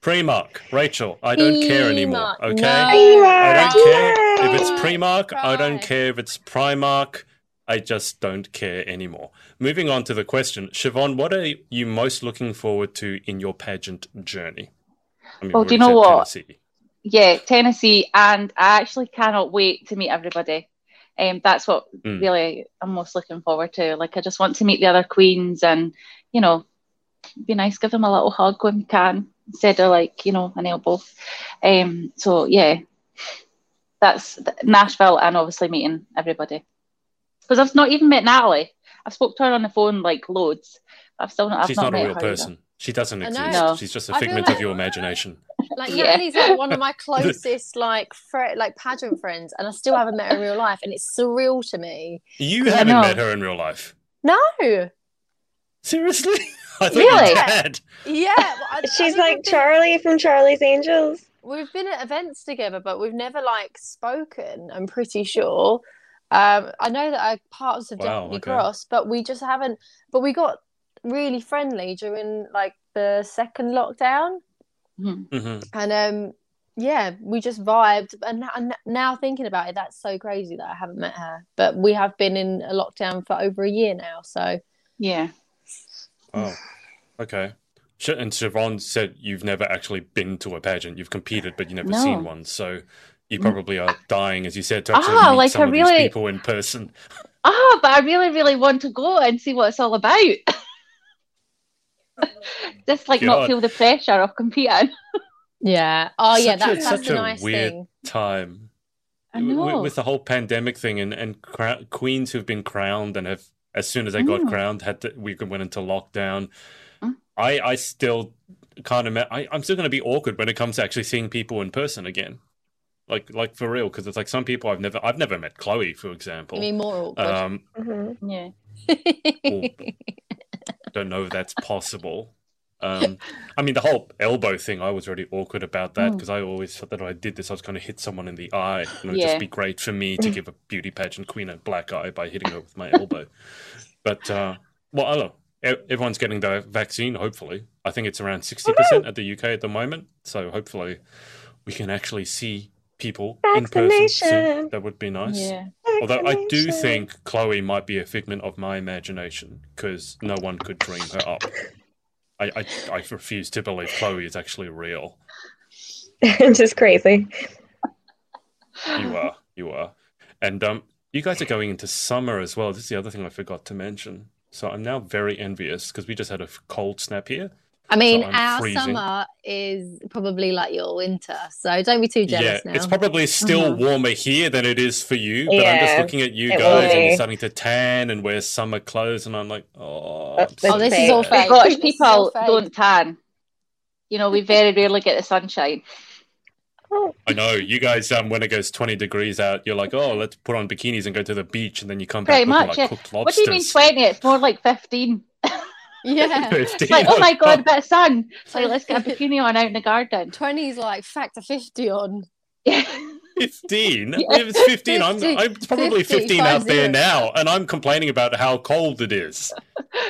S2: Pre-mark, Rachel. I don't care anymore. Okay,
S4: No.
S2: I don't
S3: Primark.
S2: care if it's
S3: Yay.
S2: pre-mark. I don't care if it's Primark. I just don't care anymore. Moving on to the question, Siobhan, what are you most looking forward to in your pageant journey? I mean,
S1: Oh, do you know what?
S2: Tennessee.
S1: Yeah, Tennessee, and I actually cannot wait to meet everybody. Um, that's what
S2: Mm.
S1: really I'm most looking forward to. Like, I just want to meet the other queens, and you know, be nice, give them a little hug when we can, instead of like you know an elbow. Um, so yeah, that's Nashville, and obviously meeting everybody. Because I've not even met Natalie. I've spoke to her on the phone like loads. I've still not. I've
S2: She's
S1: not
S2: not a real
S1: her either.
S2: person. She doesn't exist.
S1: No.
S2: She's just a figment
S4: like-
S2: of your imagination. [laughs]
S4: Like
S1: Yeah.
S4: Natalie's like one of my [laughs] closest like fr- like pageant friends, and I still haven't met her in real life, and it's surreal to me.
S2: You haven't met her in real life.
S4: No,
S2: Seriously? [laughs] [laughs] I thought
S1: Really?
S2: you had.
S4: yeah, well, I- I
S3: She's
S4: think
S3: like
S4: been-
S3: Charlie from Charlie's Angels.
S4: We've been at events together, but we've never like spoken. I'm pretty sure. Um, I know that our paths have
S2: Wow,
S4: definitely
S2: okay.
S4: crossed, but we just haven't. But we got really friendly during like the second lockdown,
S1: Mhm.
S2: hmm
S4: and um, yeah, we just vibed. And, and now thinking about it, that's so crazy that I haven't met her. But we have been in a lockdown for over a year now, so
S1: Yeah.
S2: Oh, okay. And Siobhan said you've never actually been to a pageant. You've competed, but you've never
S1: No.
S2: seen one. So you probably are dying, as you said, to actually
S1: Ah,
S2: meet
S1: like
S2: some
S1: I
S2: of
S1: really-
S2: these people in person. [laughs]
S1: Ah, but I really, really want to go and see what it's all about. [laughs] Just like
S2: God.
S1: not feel the pressure of competing. [laughs]
S4: yeah. Oh yeah,
S2: Such a-
S4: that's, that's
S2: such a
S4: nice
S2: weird-
S4: thing.
S2: Time.
S1: I
S2: W-
S1: know.
S2: With the whole pandemic thing and, and cra- queens who've been crowned and have, as soon as they got
S1: Mm.
S2: crowned, had to, we went into lockdown.
S1: Mm.
S2: I, I still kind of, I, I'm still going to be awkward when it comes to actually seeing people in person again. Like, like for real, because it's like some people I've never, I've never met Chloe, for example.
S4: You mean more awkward?
S2: Um,
S3: hmm
S1: yeah.
S2: well, don't know if that's possible. Um, I mean, the whole elbow thing, I was really awkward about that
S1: Mm.
S2: because I always thought that if I did this, I was going to hit someone in the eye. And it would
S1: Yeah.
S2: just be great for me to give a beauty pageant queen a black eye by hitting her with my elbow. But, uh, well, I don't know. Everyone's getting the vaccine, hopefully. I think it's around 60% at the UK at the moment. So hopefully we can actually see people in person soon. That would be nice.
S1: Yeah.
S2: Although I do think Chloe might be a figment of my imagination because no one could dream her up. I, I, I refuse to believe Chloe is actually real. [laughs]
S3: just crazy.
S2: You are, you are, and um, you guys are going into summer as well. This is the other thing I forgot to mention. So I'm now very envious because we just had a cold snap here.
S4: I mean,
S2: I'm
S4: our
S2: freezing.
S4: summer is probably like your winter, so don't be too jealous
S2: yeah,
S4: now.
S2: it's probably still
S1: Mhm.
S2: warmer here than it is for you. But I'm just looking at you guys, and you're starting to tan and wear summer clothes, and I'm like, oh,
S3: Oh,
S2: I'm so
S4: oh, this is all fake.
S1: Scottish
S4: This is all
S1: people
S4: fake.
S1: don't tan. You know, we very rarely get the sunshine.
S2: I know you guys. Um, when it goes 20 degrees out, you're like, oh, let's put on bikinis and go to the beach, and then you come back
S1: Pretty
S2: looking
S1: much,
S2: like
S1: yeah.
S2: cooked
S1: What do you mean 20? It's more like 15.
S4: Yeah, [laughs]
S2: 15,
S1: It's like, oh my god, a bit of sun.
S4: So-
S1: like, let's get a bikini on out in the garden.
S4: 20 is like factor 50 on.
S1: Yeah.
S2: 15. [laughs]
S1: Yeah.
S2: If it's 15, I'm, I'm probably
S4: 50,
S2: 15 out there
S4: 50.
S2: now, and I'm complaining about how cold it is. [laughs]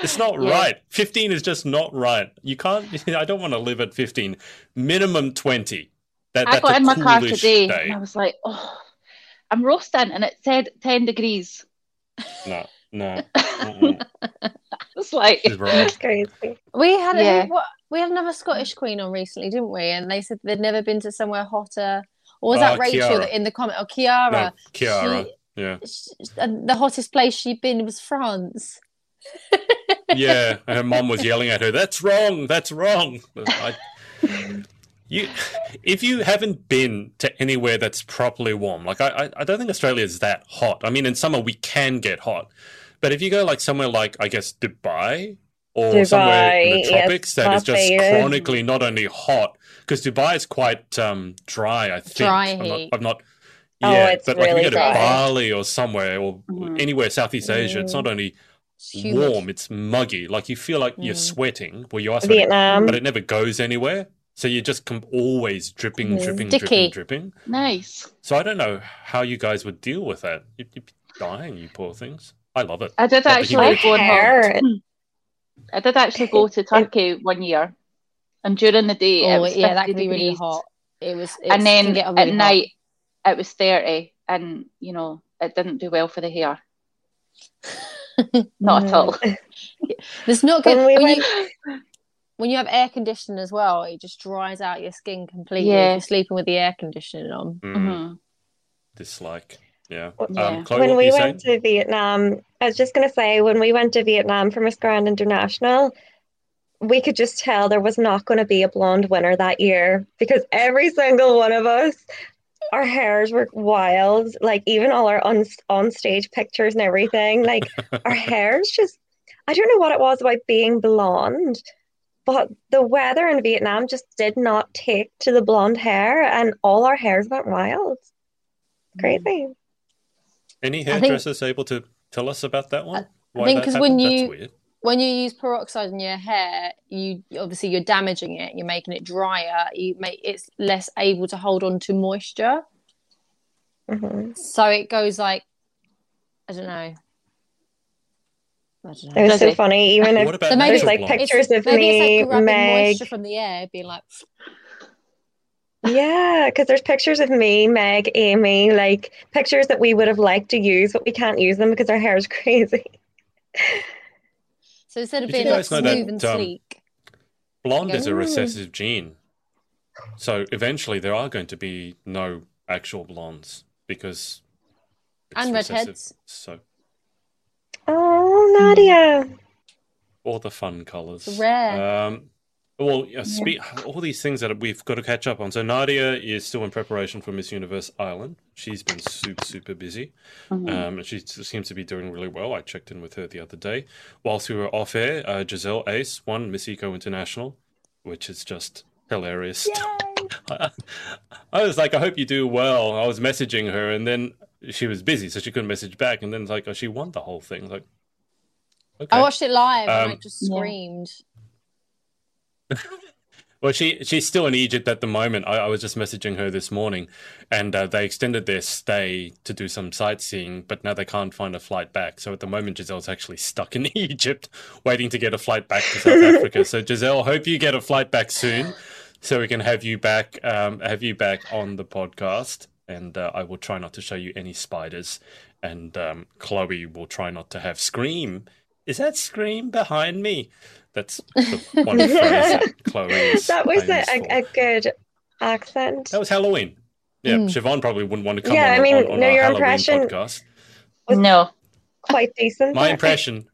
S2: It's not
S1: Yeah.
S2: right. 15 is just not right. You can't. I don't want to live at 15. Minimum 20. That,
S1: I
S2: that's
S1: got in my car today
S2: day.
S1: and I was like, oh, I'm roasting, and it said 10 degrees.
S2: No, no. [laughs]
S1: It's like,
S2: She's wrong.
S3: that's [laughs] crazy.
S4: We had
S1: Yeah.
S4: what, we had another Scottish queen on recently, didn't we? And they said they'd never been to somewhere hotter. Or was
S2: Oh,
S4: that Rachel
S2: Kiara.
S4: that in the comment? Or Kiara.
S2: No, Kiara.
S4: She-
S2: Yeah.
S4: Sh- and the hottest place she'd been was France.
S2: Yeah. And [laughs] her mom was yelling at her, that's wrong. That's wrong. I, you, if you haven't been to anywhere that's properly warm, like I, I, I don't think Australia is that hot. I mean, in summer we can get hot, but if you go like somewhere like I guess Dubai or somewhere in the
S3: Dubai, yes,
S2: tropics that is just chronically not only hot because Dubai is quite um, dry. I think
S4: Dry
S2: I'm not. I'm not.
S3: Oh,
S2: Yeah,
S3: it's
S2: but like if you go to
S3: dry.
S2: Bali or somewhere or
S1: Mhm.
S2: anywhere Southeast Asia, it's not only
S4: It's
S2: warm, it's muggy. Like you feel like you're
S4: Mm.
S2: sweating. Well, you are sweating,
S3: Vietnam.
S2: but it never goes anywhere. So you're just com- always dripping,
S3: Mm.
S2: dripping,
S4: Sticky.
S2: dripping, dripping.
S1: nice.
S2: So I don't know how you guys would deal with that. You'd, you'd be dying, you poor things. I love it.
S1: I did
S2: Not
S1: actually go on holiday. I did actually go to Turkey one year, and during the day it
S4: Oh,
S1: was
S4: yeah, that
S1: 50
S4: could be really hot. It was, it
S1: and then
S4: get
S1: at
S4: really hot.
S1: night it was 30, and you know it didn't do well for the hair. [laughs] Not at all.
S4: It's not good
S3: When we
S4: when,
S3: went,
S4: you, when you have air conditioning as well. It just dries out your skin completely
S1: Yeah.
S4: if you're sleeping with the air conditioning on.
S2: Mm,
S1: Mhm.
S2: Dislike. Yeah.
S1: Yeah.
S2: Um, Chloe,
S3: when we went
S2: saying?
S3: to Vietnam, I was just going to say, when we went to Vietnam for Miss Grand International, we could just tell there was not going to be a blonde winner that year because every single one of us, our hairs were wild. Like even all our on on stage pictures and everything, like [laughs] our hairs just, I don't know what it was about being blonde, but the weather in Vietnam just did not take to the blonde hair, and all our hairs went wild. Crazy.
S2: Any
S4: I think-
S2: hairdressers able to tell us about that one? Why
S4: think
S2: that
S4: 'cause when you- When you use peroxide in your hair, you obviously you're damaging it. You're making it drier. You make it's less able to hold on to moisture.
S3: Mhm.
S4: So it goes like, I don't know. I don't know.
S3: It
S1: was
S3: so funny. Even if
S2: What
S4: So maybe-
S3: there's like
S2: blondes?
S3: pictures of
S4: Maybe
S3: me,
S4: it's like
S3: Meg.
S4: moisture from the air, being like,
S3: Yeah, because there's pictures of me, Meg, Amy, like pictures that we would have liked to use, but we can't use them because our hair is [laughs] crazy.
S4: so instead of
S2: Did
S4: being like
S2: guys know that,
S4: smooth and
S2: um,
S4: sleek,
S2: Blonde is a recessive gene. So eventually there are going to be no actual blondes because it's
S4: And
S2: recessive.
S4: redheads.
S2: So
S3: Oh, Nadia.
S2: all the fun colors.
S4: It's rare.
S2: Um, well, yeah, spe- all these things that we've got to catch up on. So Nadia is still in preparation for Miss Universe Ireland. She's been super super busy.
S1: Mhm.
S2: Um, and she seems to be doing really well. I checked in with her the other day. Whilst we were off air, uh, Giselle Ace won Miss Eco International, which is just hilarious. [laughs] I was like, I hope you do well. I was messaging her, and then she was busy, so she couldn't message back. And then it's like, oh, she won the whole thing. Like, okay.
S4: I watched it live and I
S2: Um,
S4: just
S1: Yeah.
S2: Well, she she's still in Egypt at the moment. I, I was just messaging her this morning, and uh, they extended their stay to do some sightseeing, but now they can't find a flight back. So at the moment, Giselle's actually stuck in [laughs] Egypt, waiting to get a flight back to South Africa. So Giselle, hope you get a flight back soon, so we can have you back, um, have you back on the podcast. And uh, I will try not to show you any spiders and um, Chloe will try not to have scream. Is that scream behind me? That's the one phrase that [laughs]
S3: that was a, a, a good accent.
S2: That was Halloween. Yeah,
S4: Mm.
S2: Siobhan probably wouldn't want to come
S3: Yeah,
S2: on,
S3: I mean,
S2: on, on
S3: no,
S2: our
S3: your
S2: Halloween
S3: impression-
S2: podcast.
S3: Was-
S1: No.
S3: Quite decent.
S2: My impression,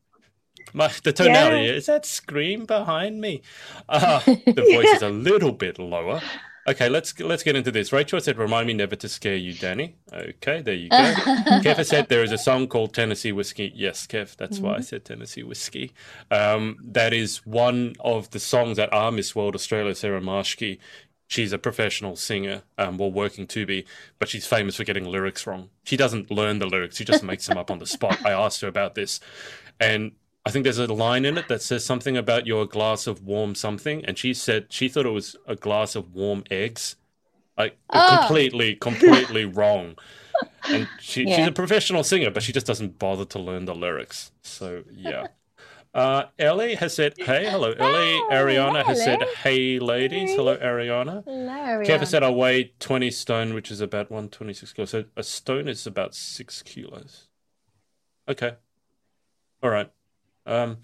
S2: my the tonality is that scream behind me. Uh, [laughs] the voice is a little bit lower. Okay, let's let's get into this. Rachel said, "Remind me never to scare you, Danny." Okay, there you go. [laughs] Kev said there is a song called Tennessee Whiskey. Yes, Kev, that's why I said Tennessee Whiskey. Um, that is one of the songs that our Miss World Australia, Sarah Marschke. She's a professional singer, um, well, working to be, but she's famous for getting lyrics wrong. She doesn't learn the lyrics; she just makes them up on the spot. I asked her about this, and I think there's a line in it that says something about your glass of warm something, and she said she thought it was a glass of warm eggs. Like
S4: Ah.
S2: completely, completely [laughs] wrong. And she, she's a professional singer, but she just doesn't bother to learn the lyrics. So yeah. Uh, Ellie has said, "Hey, hello, Ellie."
S4: Oh,
S2: Ariana has said, "Hey, ladies." Hello, Ariana.
S4: Hilarious.
S2: Kev has said, "I weigh twenty stone, which is about one twenty six kilos. So a stone is about six kilos." Okay. All right. Um,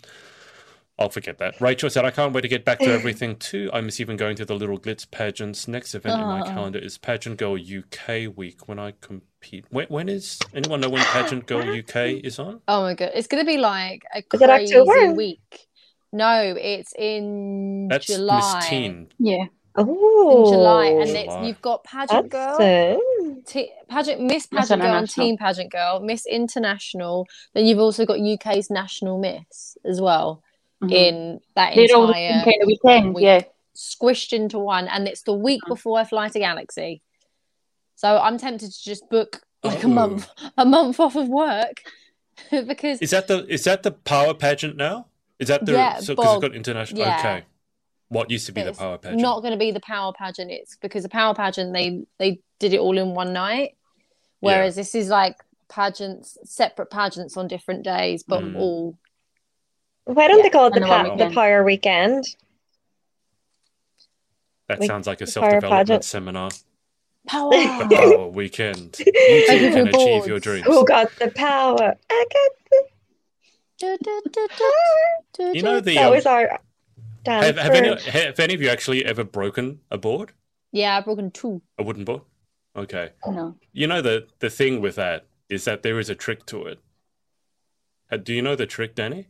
S2: I'll forget that. Rachel said, I can't wait to get back to everything too. I miss even going to the little glitz pageants. Next event in my
S4: Oh.
S2: calendar is Pageant Girl UK week when I compete. When, when is anyone know when Pageant Girl UK is on?
S4: Oh my god, it's gonna be like a
S3: Is it
S4: crazy week. No, it's in
S2: That's
S4: July.
S2: Miss Teen.
S1: Yeah.
S3: Oh,
S4: In July, and it's,
S2: July.
S4: you've got pageant
S3: that's
S4: girl. T- pageant Miss
S1: Miss
S4: pageant girl, and
S1: International.
S4: Team pageant girl, Miss International. Then you've also got UK's national Miss as well
S1: Mhm.
S4: in that
S1: They're all the same
S4: entire
S1: weekend.
S4: week.
S1: Yeah.
S4: squished into one, and it's the week
S1: Mhm.
S4: before I fly to Galaxy. So I'm tempted to just book like a
S2: Oh.
S4: month, a month off of work [laughs] because
S2: Is that the is that the power pageant now? Is that the
S4: Yeah,
S2: so because it's
S4: Bog.
S2: got international?
S4: Yeah.
S2: Okay. What used to be the power pageant?
S4: not going to be the power pageant. It's because the power pageant they they did it all in one night, whereas this is like pageants, separate pageants on different days, but
S2: Mm.
S4: all
S3: Why don't
S4: Yeah,
S3: they call it the,
S1: and the one
S3: pa- the. Power Weekend?
S2: that
S3: like
S2: sounds like a self development
S3: pageant.
S2: seminar.
S4: power.
S2: The [laughs] power weekend. You too can
S4: your
S2: achieve your dreams.
S3: Who got the power? I got the
S4: du-
S3: power.
S4: du-
S2: You know the
S3: That
S2: um,
S3: was our dance.
S2: have, have, any,
S3: for-
S2: have any of you actually ever broken a board,
S4: yeah, I've broken two.
S2: a wooden board? Okay.
S1: No.
S2: You know the the thing with that is that there is a trick to it. Uh, Do you know the trick, Danny?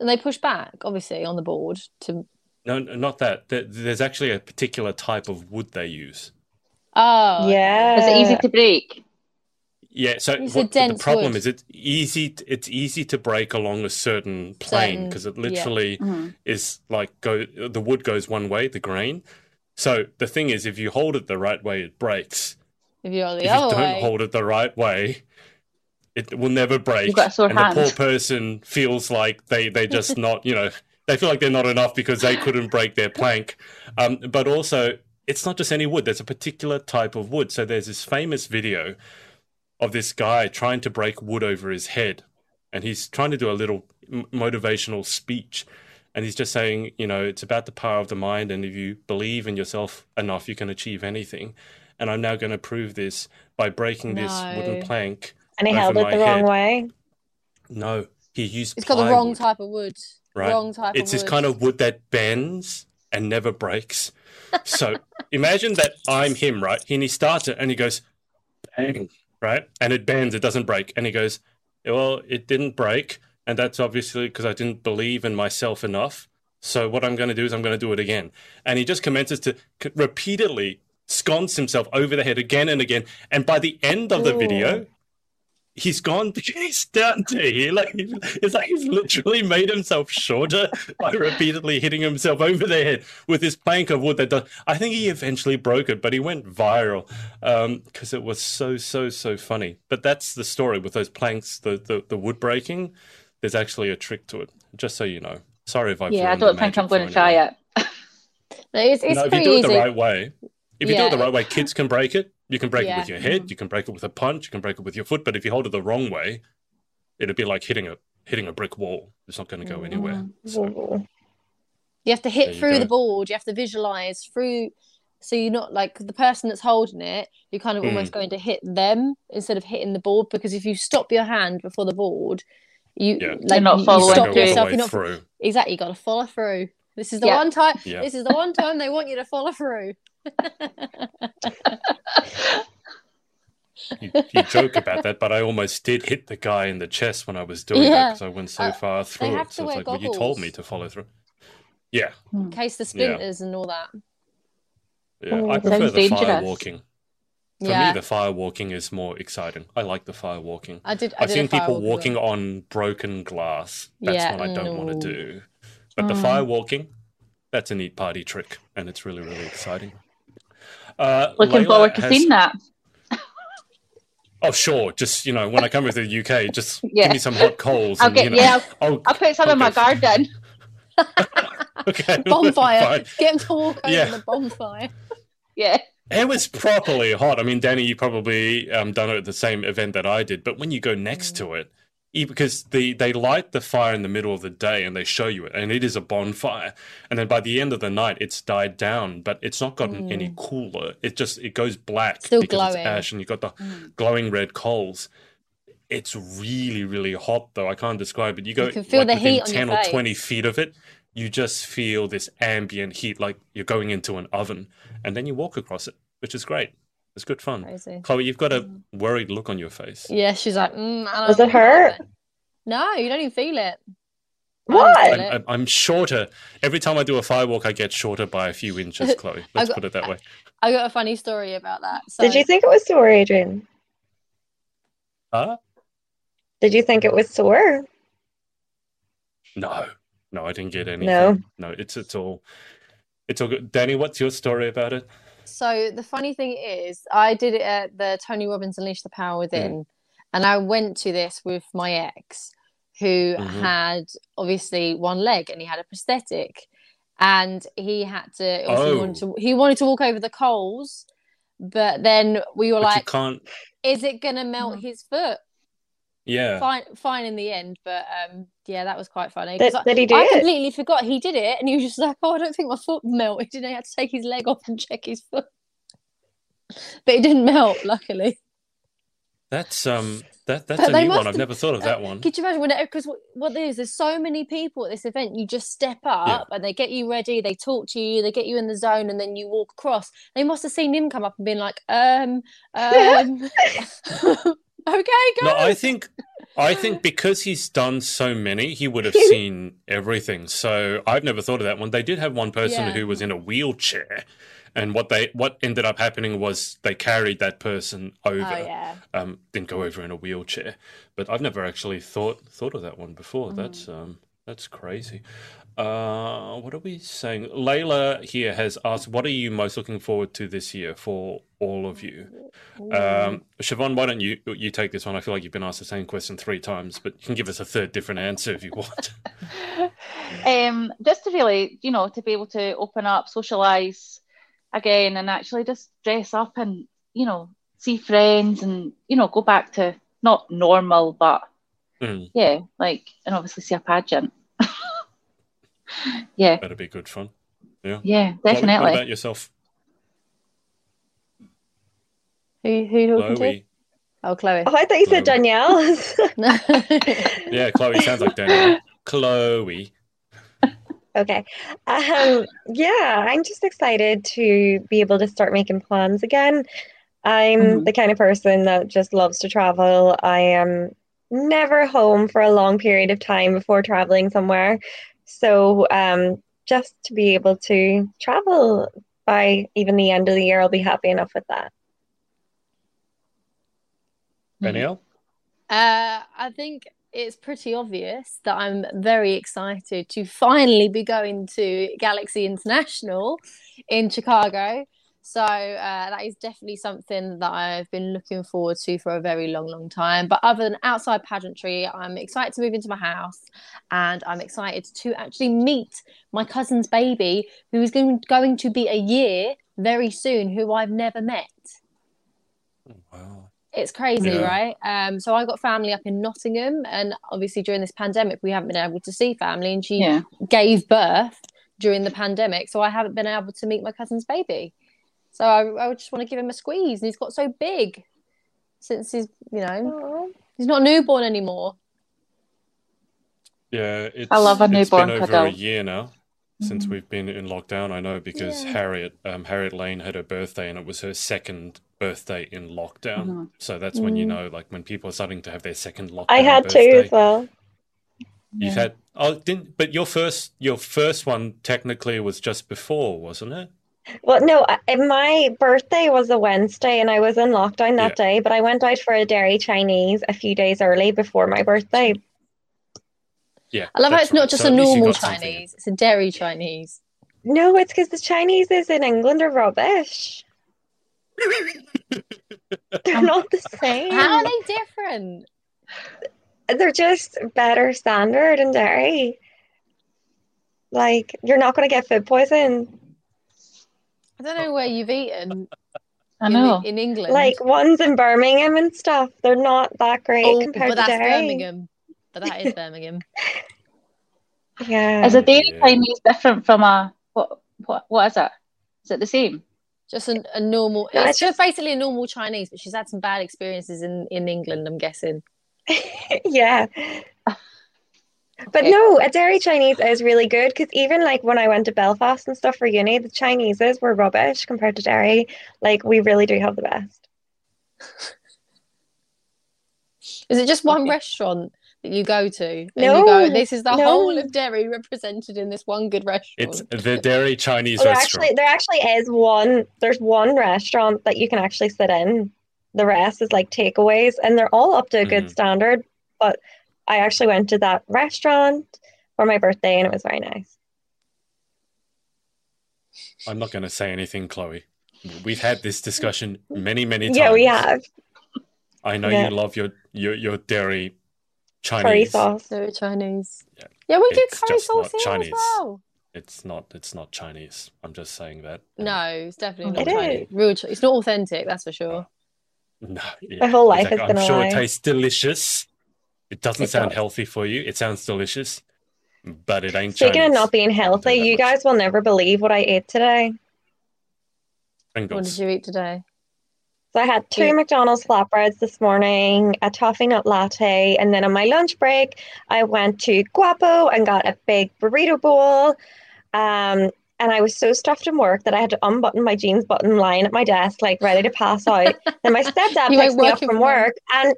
S4: And they push back, obviously, on the board to.
S2: No, no, not that. There's actually a particular type of wood they use.
S4: Oh,
S3: yeah.
S1: Is it easy to break?
S2: Yeah, so what, the problem
S4: wood.
S2: is it's easy it's easy to break along a certain plane because it
S4: yeah.
S2: literally
S1: Mhm.
S2: is like go the wood goes one way, the grain. So the thing is if you hold it the right way it breaks.
S4: If you're the
S2: if you don't
S4: way,
S2: hold it the right way, it will never break.
S1: You've got a sore
S2: and
S1: hand.
S2: the poor person feels like they they just [laughs] not you know they feel like they're not enough because they couldn't break their plank. Um, but also, it's not just any wood. There's a particular type of wood. So there's this famous video of this guy trying to break wood over his head, and he's trying to do a little motivational speech. And he's just saying, you know, it's about the power of the mind, and if you believe in yourself enough, you can achieve anything. And I'm now going to prove this by breaking this wooden plank.
S3: and he
S2: over
S3: held it
S2: my
S3: the wrong way.
S2: No, he used
S4: it's got the wrong type of wood.
S2: right?
S4: Wrong type
S2: it's
S4: of
S2: this
S4: wood.
S2: kind of wood that bends and never breaks. So [laughs] imagine that I'm him, right? And he starts it and he goes, bang, right? And it bends, it doesn't break. And he goes, well, it didn't break. And that's obviously because I didn't believe in myself enough. So what I'm going to do is I'm going to do it again. And he just commences to repeatedly sconce himself over the head again and again. And by the end of the
S3: Ooh.
S2: video, oh. He's gone. [laughs] He's down to here. Like it's like he's literally made himself shorter by repeatedly hitting himself over the head with this plank of wood. That does, I think he eventually broke it, but he went viral um, because it was so so so funny. But that's the story with those planks, the the, the wood breaking. There's actually a trick to it, just so you know. Sorry if I've
S1: Yeah, I don't think I'm going to try it.
S4: No, [laughs] it's it's
S2: no, if you do it
S4: easy.
S2: the right way, if you do it the right way, kids can break it. You can break it with your head. You can break it with a punch. You can break it with your foot. But if you hold it the wrong way, it'd be like hitting a hitting a brick wall. It's not going to go anywhere. So,
S4: You have to hit through
S2: go.
S4: the board. You have to visualize through So you're not like the person that's holding it, you're kind of
S2: Mm.
S4: almost going to hit them instead of hitting the board because if you stop your hand before the board, you
S2: Yeah.
S4: like
S1: You're not
S4: you- you
S1: following
S4: stop
S1: through.
S4: yourself.
S2: way
S4: You're not
S2: through.
S4: exactly. You got to follow through. This is the
S1: Yeah.
S4: one time.
S2: Yeah.
S4: This is the one time they want you to follow through.
S2: You, you joke about that, but I almost did hit the guy in the chest when I was doing that because I went so
S4: Uh,
S2: far through it. So it's
S4: wear
S2: like, well, you told me to follow through. Yeah,
S4: In case the splinters and all that.
S2: yeah.
S3: Oh,
S2: I prefer
S1: sounds
S2: the fire walking. For
S4: yeah,
S2: me, the fire walking is more exciting. I like the fire walking.
S4: I did. I
S2: I've
S4: did
S2: seen people
S4: walk
S2: walking
S4: well.
S2: on broken glass. That's
S4: Yeah,
S2: what I don't want to do. But the
S1: Mm.
S2: fire walking, that's a neat party trick, and it's really, really exciting. Uh,
S1: Looking
S2: Layla
S1: forward to
S2: has-
S1: seeing that. [laughs]
S2: Oh, sure. Just you know, when I come with the UK, just
S1: Yeah.
S2: give me some hot coals.
S1: I'll
S2: and,
S1: get
S2: you know,
S1: yeah. I'll,
S2: I'll,
S1: I'll put some in my
S2: okay.
S1: garden. [laughs] [laughs]
S2: okay,
S4: bonfire.
S2: fine.
S4: Get them to walk over
S2: Yeah.
S4: the bonfire.
S1: Yeah.
S2: It was properly hot. I mean, Danny, you probably um, done it at the same event that I did. But when you go next to it, because the they light the fire in the middle of the day and they show you it, and it is a bonfire. And then by the end of the night, it's died down, but it's not gotten any cooler. It just it goes black
S4: Still
S2: because
S4: glowing.
S2: it's ash, and you've got the
S1: Mm.
S2: glowing red coals. It's really, really hot, though. I can't describe it. You go
S4: You can feel
S2: like,
S4: the
S2: within
S4: heat on your
S2: ten or
S4: face.
S2: twenty feet of it, you just feel this ambient heat, like you're going into an oven, and then you walk across it, which is great. It's good fun.
S4: Crazy.
S2: Chloe, you've got a worried look on your face.
S4: Yeah, she's like, mm, I don't
S3: Does it hurt?
S4: do No, you don't even feel it. I
S3: What?
S2: I'm. I'm, I'm shorter. Every time I do a firewalk, I get shorter by a few inches, [laughs] Chloe. Let's
S4: got-
S2: put it that way.
S4: I got a funny story about that. So,
S3: Did you think it was sore, Adrian?
S2: Huh?
S3: Did you think it was sore?
S2: No, no, I didn't get anything.
S3: No.
S2: no, it's it's all, it's all good. Danny, what's your story about it?
S4: So the funny thing is, I did it at the Tony Robbins Unleash the Power
S2: Hmm.
S4: Within, and I went to this with my ex, who
S2: Mhm.
S4: had obviously one leg and he had a prosthetic, and he had to
S2: Oh.
S4: wanted to he wanted to walk over the coals, but then we were
S2: But
S4: like,
S2: can't.
S4: "Is it gonna melt
S1: Mhm.
S4: his foot?"
S2: Yeah.
S4: Fine, fine in the end, but um, yeah, that was quite funny. 'cause
S3: Did,
S4: I-
S3: did he do
S4: I
S3: it?
S4: completely forgot he did it, and he was just like, "Oh, I don't think my foot melted." And [laughs] he had to take his leg off and check his foot, but it didn't melt, luckily.
S2: That's um that that's
S4: But
S2: a new one. I've never thought of that one.
S4: Could you imagine when? Because what, what there is, there's so many people at this event. You just step up and they get you ready. They talk to you. They get you in the zone, and then you walk across. They must have seen him come up and been like, um, [laughs] um, okay, go.
S2: No, I think I think [laughs] because he's done so many, he would have seen everything. So I've never thought of that one. They did have one person
S4: Yeah.
S2: who was in a wheelchair, and what they what ended up happening was they carried that person over.
S4: oh yeah.
S2: Um, didn't go over in a wheelchair, but I've never actually thought thought of that one before. That's um that's crazy. Uh, what are we saying? Layla here has asked, "What are you most looking forward to this year for all of you?" Um, Siobhan, why don't you you take this one? I feel like you've been asked the same question three times, but you can give us a third different answer if you want. [laughs]
S1: um, just to really, you know, to be able to open up, socialize again, and actually just dress up and, you know, see friends and, you know, go back to not normal, but
S2: Mm,
S1: yeah, like, and obviously see a pageant. Yeah,
S2: that'd be good fun.
S1: yeah,
S2: Chloe, what
S1: definitely.
S2: about yourself,
S4: Who who you talking
S2: Chloe?
S4: to? Oh, Chloe.
S3: Oh, I thought you said
S2: Chloe.
S3: Danielle. [laughs] [laughs]
S2: Yeah, Chloe sounds like Danielle. Chloe.
S3: Okay. Um, yeah, I'm just excited to be able to start making plans again. I'm
S1: Mhm.
S3: the kind of person that just loves to travel. I am never home for a long period of time before traveling somewhere. So, um, just to be able to travel by even the end of the year, I'll be happy enough with that.
S2: Danielle?
S4: Uh, I think it's pretty obvious that I'm very excited to finally be going to Galaxy International in Chicago. So uh, that is definitely something that I've been looking forward to for a very long, long time. But other than outside pageantry, I'm excited to move into my house, and I'm excited to actually meet my cousin's baby, who is going going to be a year very soon, who I've never met.
S2: Wow.
S4: It's crazy,
S2: Yeah.
S4: right? Um, so I got family up in Nottingham, and obviously during this pandemic, we haven't been able to see family, and she
S1: Yeah,
S4: gave birth during the pandemic, so I haven't been able to meet my cousin's baby. So I, I just want to give him a squeeze, and he's got so big since he's you know
S3: Aw.
S4: he's not a newborn anymore.
S2: Yeah, it's,
S1: I love a
S2: it's
S1: newborn
S2: been over
S1: cuddle.
S2: a year now since
S1: Mhm.
S2: we've been in lockdown. I know because
S4: Yeah.
S2: Harriet, um, Harriet Lane had her birthday, and it was her second birthday in lockdown.
S1: Mhm.
S2: So that's when you
S3: Mm.
S2: know, like when people are starting to have their second lockdown.
S3: I had
S2: birthday.
S3: two as well.
S2: You've
S1: Yeah.
S2: had oh, didn't but your first your first one technically was just before, wasn't it?
S3: Well, no, I- my birthday was a Wednesday and I was in lockdown that day, but I went out for a Derry Chinese a few days early before my birthday.
S2: Yeah,
S4: I love how
S2: that's
S4: it's not
S2: right.
S4: just
S2: So
S4: a
S2: at least you
S4: normal. Chinese; it's a Derry Chinese.
S3: No, it's because the Chineses in England are rubbish. [laughs] They're not the same.
S4: How are they different?
S3: They're just better standard in Derry. Like, you're not going to get food poison.
S4: I don't know where you've eaten
S1: I
S4: in,
S1: know.
S4: in England.
S3: Like, ones in Birmingham and stuff, they're not that great
S4: oh,
S3: compared
S4: but
S3: to
S4: that's
S3: Derry.
S4: Birmingham. But that is Birmingham. [laughs]
S3: Yeah.
S1: Is a Derry
S2: Yeah.
S1: Chinese different from a what? What? What is it? Is it the same?
S4: Just a, a normal.
S3: No,
S4: it's
S3: it's
S4: just basically a normal Chinese, but she's had some bad experiences in in England. I'm guessing. [laughs]
S3: yeah. But
S4: Okay.
S3: no, a Derry Chinese is really good because even like when I went to Belfast and stuff for uni, the Chineses were rubbish compared to Derry. Like we really do have the best.
S4: Is it just one
S1: Okay.
S4: restaurant that you go to? And
S3: No,
S4: you go, this is the
S3: no.
S4: whole of Derry represented in this one good restaurant.
S2: It's the Derry Chinese
S3: Well, there
S2: restaurant.
S3: actually there actually is one there's one restaurant that you can actually sit in. The rest is like takeaways and they're all up to a good
S2: Mhm.
S3: standard. But I actually went to that restaurant for my birthday and it was very nice.
S2: I'm not going to say anything, Chloe. We've had this discussion many, many times.
S3: Yeah, we have
S2: I know
S3: Yeah.
S2: you love your your your Derry Chinese
S3: curry
S2: Chinese.
S3: sauce.
S4: They're Chinese.
S2: Yeah.
S4: Yeah, we do
S2: It's
S4: curry
S2: just
S4: sauce here
S2: Chinese.
S4: as well.
S2: It's not. It's not Chinese. I'm just saying that.
S4: No, it's definitely not
S3: It
S4: Chinese.
S3: is.
S4: Real, it's not authentic, that's for sure.
S2: No. yeah.
S3: My whole life
S2: Exactly.
S3: has been
S2: I'm
S3: a
S2: sure
S3: lie.
S2: it tastes delicious. It doesn't
S3: It
S2: sound
S3: does.
S2: healthy for you. It sounds delicious, but it ain't
S3: Speaking
S2: Chinese.
S3: of not being healthy, you
S2: much.
S3: guys will never believe what I ate today.
S4: What did you eat today?
S3: So I had two
S4: Yeah.
S3: McDonald's flatbreads this morning, a toffee nut latte, and then on my lunch break, I went to Guapo and got a big burrito bowl. Um, and I was so stuffed in work that I had to unbutton my jeans button lying at my desk, like ready to pass out. [laughs] then my stepdad
S4: You
S3: picks me up from
S4: from
S3: work and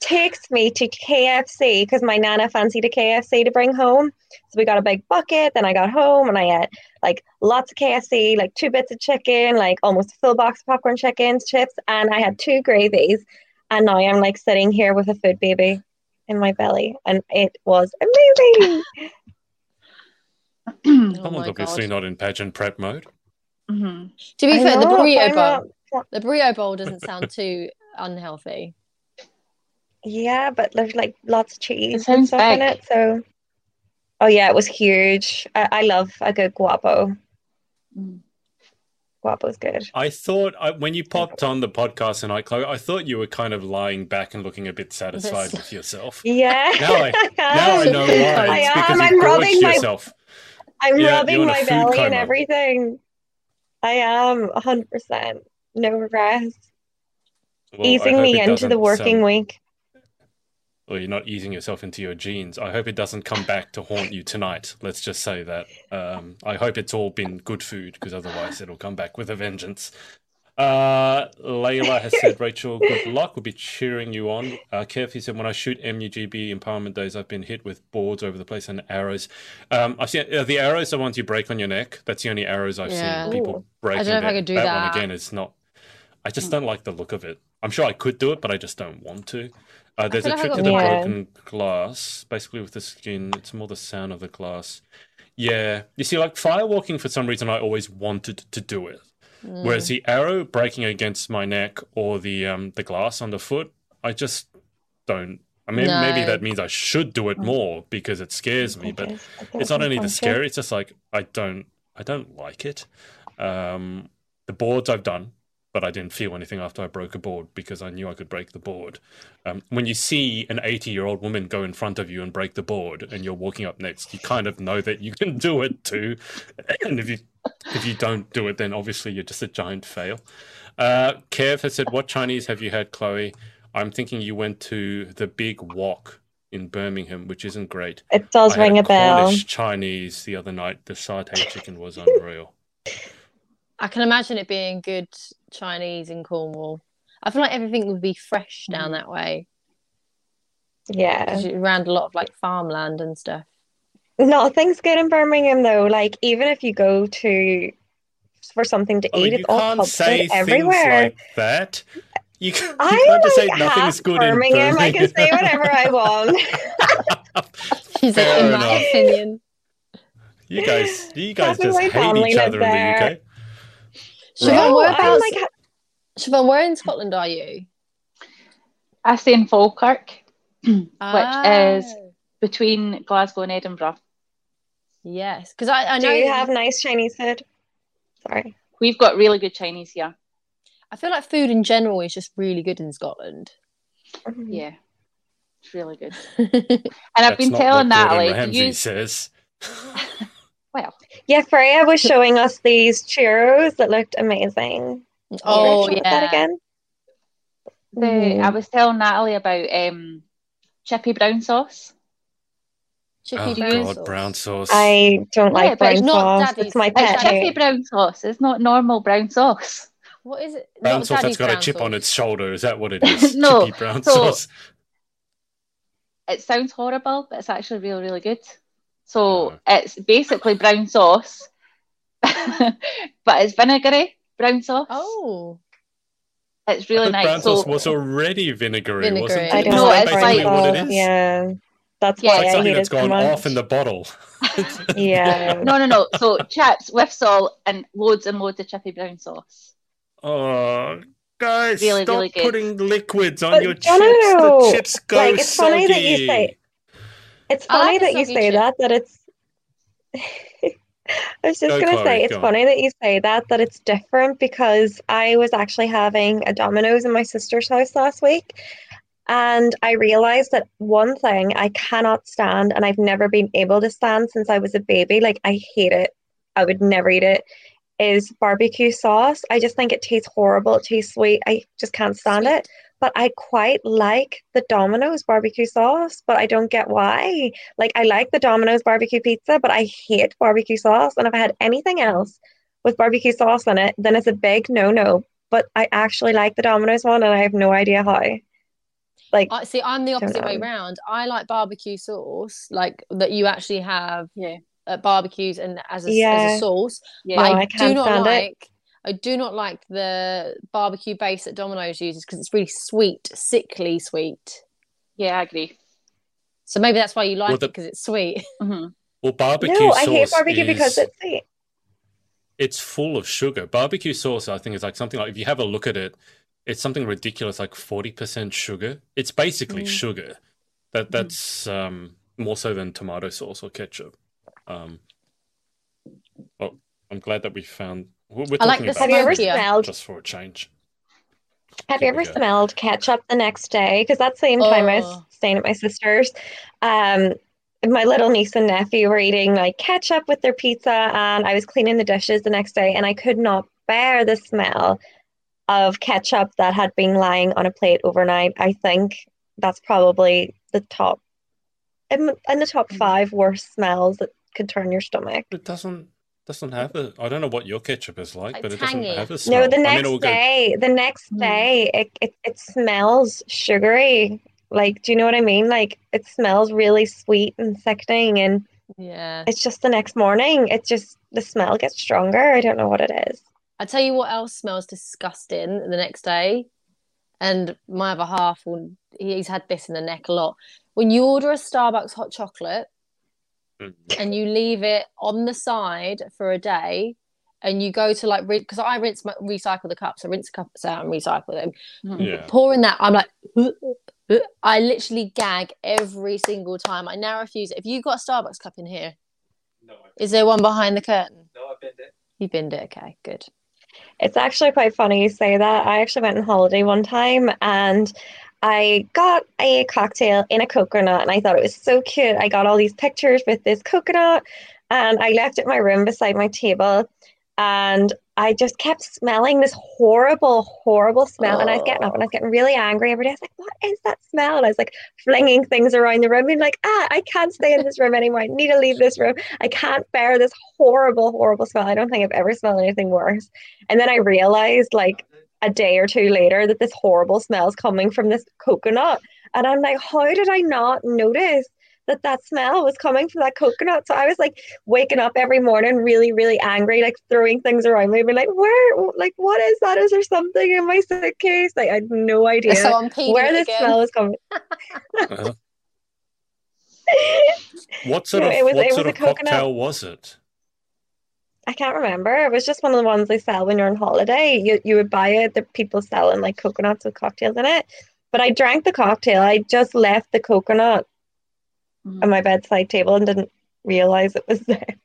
S3: takes me to KFC because my nana fancied a KFC to bring home. So we got a big bucket. Then I got home and I ate like lots of KFC, like two bits of chicken, like almost a full box of popcorn chickens, chips, and I had two gravies. And now I'm like sitting here with a food baby in my belly, and it was amazing. [laughs] [clears throat]
S4: Oh
S2: Someone's
S4: my
S2: obviously
S4: God.
S2: not in pageant prep mode.
S1: Mhm.
S4: To be
S3: I
S4: fair, the burrito bowl,
S3: not-
S4: the burrito bowl doesn't sound too unhealthy.
S3: Yeah, but there's like lots of cheese and
S1: sounds
S3: stuff in it. So, oh yeah, it was huge. I, I love a good guapo.
S1: Mm.
S3: Guapo's good.
S2: I thought I, when you popped on the podcast and I, Chloe, I thought you were kind of lying back and looking a bit satisfied with yourself. [laughs]
S3: Yeah.
S2: Now I- Now I [laughs]
S3: am.
S2: know why.
S3: I
S2: It's
S3: am,
S2: because
S3: I'm rubbing my-
S2: yourself.
S3: I'm
S2: Yeah,
S3: rubbing
S2: you're
S3: my
S2: food
S3: belly and everything. I am 100%. No regrets.
S2: Well,
S3: Easing me into the working
S2: um,
S3: week.
S2: Or you're not easing yourself into your jeans. I hope it doesn't come back to haunt you tonight. Let's just say that. Um, I hope it's all been good food because otherwise it'll come back with a vengeance. Uh, Layla has said, Rachel, good luck. We'll be cheering you on. Uh, Kev, he said, when I shoot MUGB empowerment days, I've been hit with boards over the place and arrows. Um, I've seen uh, the arrows are ones you break on your neck. That's the only arrows I've
S4: Yeah.
S2: seen people break.
S4: I don't know if I could do
S2: that.
S4: that.
S2: one again is not. I just don't like the look of it. I'm sure I could do it, but I just don't want to. Uh, there's a
S4: feel like I
S2: trick to the
S3: Yeah.
S2: broken glass. Basically, with the skin, it's more the sound of the glass. Yeah, you see, like firewalking, for some reason, I always wanted to do it.
S4: Mm.
S2: Whereas the arrow breaking against my neck or the um the glass on the foot, I just don't. I mean, maybe that means I should do it more because it scares me. But it's not only the scary; it's just like I don't, I don't like it. Um, the boards I've done, but I didn't feel anything after I broke a board because I knew I could break the board. Um, when you see an 80 year old woman go in front of you and break the board and you're walking up next, you kind of know that you can [laughs] do it too. And if you if you don't do it, then obviously you're just a giant fail. Uh, Kev has said, What Chinese have you had, Chloe? I'm thinking you went to the Big Wok in Birmingham, which isn't great.
S3: It does
S2: I
S3: ring a bell.
S2: Cornish Chinese the other night. The satay chicken was unreal. [laughs]
S4: I can imagine it being good Chinese in Cornwall. I feel like everything would be fresh down mm. that way.
S3: Yeah.
S4: 'cause you're around a lot of like farmland and stuff.
S3: Nothing's good in Birmingham though. Like even if you go to for something to
S2: Oh,
S3: eat,
S2: you
S3: it's all
S2: can't
S3: pub
S2: say
S3: food everywhere.
S2: things like that. You, can, you
S3: I
S2: can't just say
S3: like
S2: nothing
S3: half
S2: good
S3: Birmingham.
S2: in Birmingham.
S3: I can say whatever I want. [laughs] [laughs]
S4: She's like,
S2: Fair
S4: in my opinion.
S2: You guys, you guys
S3: Half
S2: just hate each
S3: live
S2: other in the. UK.
S4: Siobhan,
S2: Right.
S3: I'm
S4: whereabouts?
S3: like,
S4: Siobhan, where in Scotland are you?
S1: I stay in Falkirk, [clears throat]
S4: Ah,
S1: is- between Glasgow and Edinburgh.
S4: yes, because I, I
S3: do
S4: know
S3: you have nice Chinese food? Sorry.
S1: We've got really good Chinese here.
S4: I feel like food in general is just really good in Scotland.
S1: Yeah, it's really good. [laughs] And I've
S2: That's
S1: been telling
S2: what Gordon
S1: Natalie to
S2: Ramsay
S1: use.
S2: says. [laughs]
S1: Well,
S3: Yeah, Freya was showing us these churros that looked amazing.
S4: oh
S3: What was that
S4: yeah,
S3: again?
S1: the,
S3: Mhm.
S1: I was telling Natalie about um, chippy brown sauce.
S4: chippy
S2: Oh
S4: brown
S2: god,
S4: sauce.
S2: brown sauce.
S3: I don't
S1: Yeah,
S3: like
S1: but it's
S3: brown
S4: not
S3: sauce.
S4: Daddy's
S3: It's my
S4: It's
S3: pet
S1: It's chippy brown sauce. It's not normal brown sauce.
S4: What is it?
S2: brown
S4: Not
S2: sauce
S4: Daddy's
S2: that's got a
S4: brown
S2: chip on its shoulder. Is that what it [laughs] is?
S1: No,
S2: Chippy brown
S1: so-
S2: sauce.
S1: It sounds horrible, but it's actually really, really good. So it's basically brown sauce, [laughs] but it's vinegary brown sauce.
S4: Oh,
S1: It's
S2: I
S1: really
S2: thought brown.
S1: So
S2: sauce was already vinegary,
S4: Vinegary.
S2: wasn't it?
S3: I
S2: Is
S3: don't
S1: No, it's like-
S2: what it is?
S3: Yeah. That's
S1: Yeah,
S3: why
S2: Like
S3: I
S2: something
S3: hate
S2: that's
S3: it so
S2: gone off in the bottle. [laughs] [laughs]
S3: Yeah.
S1: no, no, no. So chips with salt and loads and loads of chippy brown sauce.
S2: Oh, guys,
S1: Really,
S2: stop
S1: really
S2: putting liquids on
S3: But
S2: your
S3: no, no,
S2: chips.
S3: no.
S2: The chips go
S3: Like, it's funny that you
S2: soggy.
S3: say- It's funny
S4: a
S3: that you say that, that it's. [laughs] I was just
S2: Go,
S3: gonna
S2: Chloe,
S3: say it's
S2: go on.
S3: funny that you say that, that it's different because I was actually having a Domino's in my sister's house last week. And I realized that one thing I cannot stand, and I've never been able to stand since I was a baby, like I hate it. I would never eat it, is barbecue sauce. I just think it tastes horrible. It tastes sweet. I just can't stand
S4: Sweet.
S3: it. But I quite like the Domino's barbecue sauce, but I don't get why. Like I like the Domino's barbecue pizza, but I hate barbecue sauce. And if I had anything else with barbecue sauce in it, then it's a big no-no. But I actually like the Domino's one, and I have no idea how. Like
S4: I see. I'm the opposite way
S3: know.
S4: round. I like barbecue sauce, like that you actually have
S1: Yeah,
S4: at barbecues and as a, as
S3: Yeah.
S4: a sauce.
S1: yeah.
S4: But
S3: No,
S4: I,
S3: I
S4: do
S3: can't
S4: not
S3: stand it.
S4: Like. I do not like the barbecue base that Domino's uses because it's really sweet, sickly sweet.
S1: yeah, I agree.
S4: So maybe that's why you like
S2: Well,
S4: it because it's sweet. [laughs]
S1: hmm
S2: Well, barbecue
S3: no,
S2: sauce
S3: I hate barbecue because it's sweet.
S2: it's full of sugar. Barbecue sauce, I think, is like something like if you have a look at it, it's something ridiculous, like forty percent sugar. It's basically
S4: Mm.
S2: sugar. That that's um, more so than tomato sauce or ketchup. Um, well, I'm glad that we found. We're we're
S4: I like
S2: talking
S4: the
S2: about
S3: Have you ever smelled?
S2: just for a change.
S3: Have you
S2: Here we
S3: ever smelled ketchup the next day? Because that same time I was
S4: Oh.
S3: staying at my sister's, um, my little niece and nephew were eating like ketchup with their pizza, and I was cleaning the dishes the next day, and I could not bear the smell of ketchup that had been lying on a plate overnight. I think that's probably the top in, in the top five worst smells that could turn your stomach.
S2: It doesn't doesn't have a. I don't know what your ketchup is like,
S4: Like
S2: but it doesn't have a smell.
S3: No, the
S2: I mean,
S3: next
S2: go-
S3: day, the next
S4: mm.
S3: day, it, it it smells sugary. Like, do you know what I mean? Like, it smells really sweet and sickening, and
S4: Yeah.
S3: it's just the next morning, it just the smell gets stronger. I don't know what it is.
S4: I tell you what else smells disgusting the next day, and my other half will, he's had this in the neck a lot. When you order a Starbucks hot chocolate. And you leave it on the side for a day, and you go to like because I rinse my recycle the cups, I rinse the cups out and recycle them.
S1: Mhm.
S2: Yeah.
S4: Pouring that, I'm like, I literally gag every single time. I now refuse it. If you got a Starbucks cup in here,
S5: No,
S4: is there one behind the curtain?
S5: no, I've been there.
S4: You binned it, okay, good.
S3: It's actually quite funny you say that. I actually went on holiday one time and I got a cocktail in a coconut and I thought it was so cute. I got all these pictures with this coconut and I left it in my room beside my table and I just kept smelling this horrible, horrible smell. And I was getting up and I was getting really angry every day. I was like, what is that smell? And I was like flinging things around the room, being like, ah, I can't stay in this room anymore. I need to leave this room. I can't bear this horrible, horrible smell. I don't think I've ever smelled anything worse. And then I realized, like, a day or two later, that this horrible smell is coming from this coconut. And I'm like, how did I not notice that that smell was coming from that coconut. So I was like waking up every morning really, really angry, like throwing things around me, being like, where, like, what is that? Is there something in my suitcase? Like, I had no idea
S4: So
S3: where
S4: it
S3: the
S4: again.
S3: smell was coming. [laughs]
S2: Uh, [laughs] what sort
S3: No,
S2: of
S3: it was-
S2: what
S3: it
S2: sort
S3: was
S2: of
S3: a coconut.
S2: cocktail was it?
S3: I can't remember. It was just one of the ones they sell when you're on holiday. You you would buy it. The people selling like coconuts with cocktails in it. But I drank the cocktail. I just left the coconut
S1: Mhm.
S3: on my bedside table and didn't realize it was [laughs] there.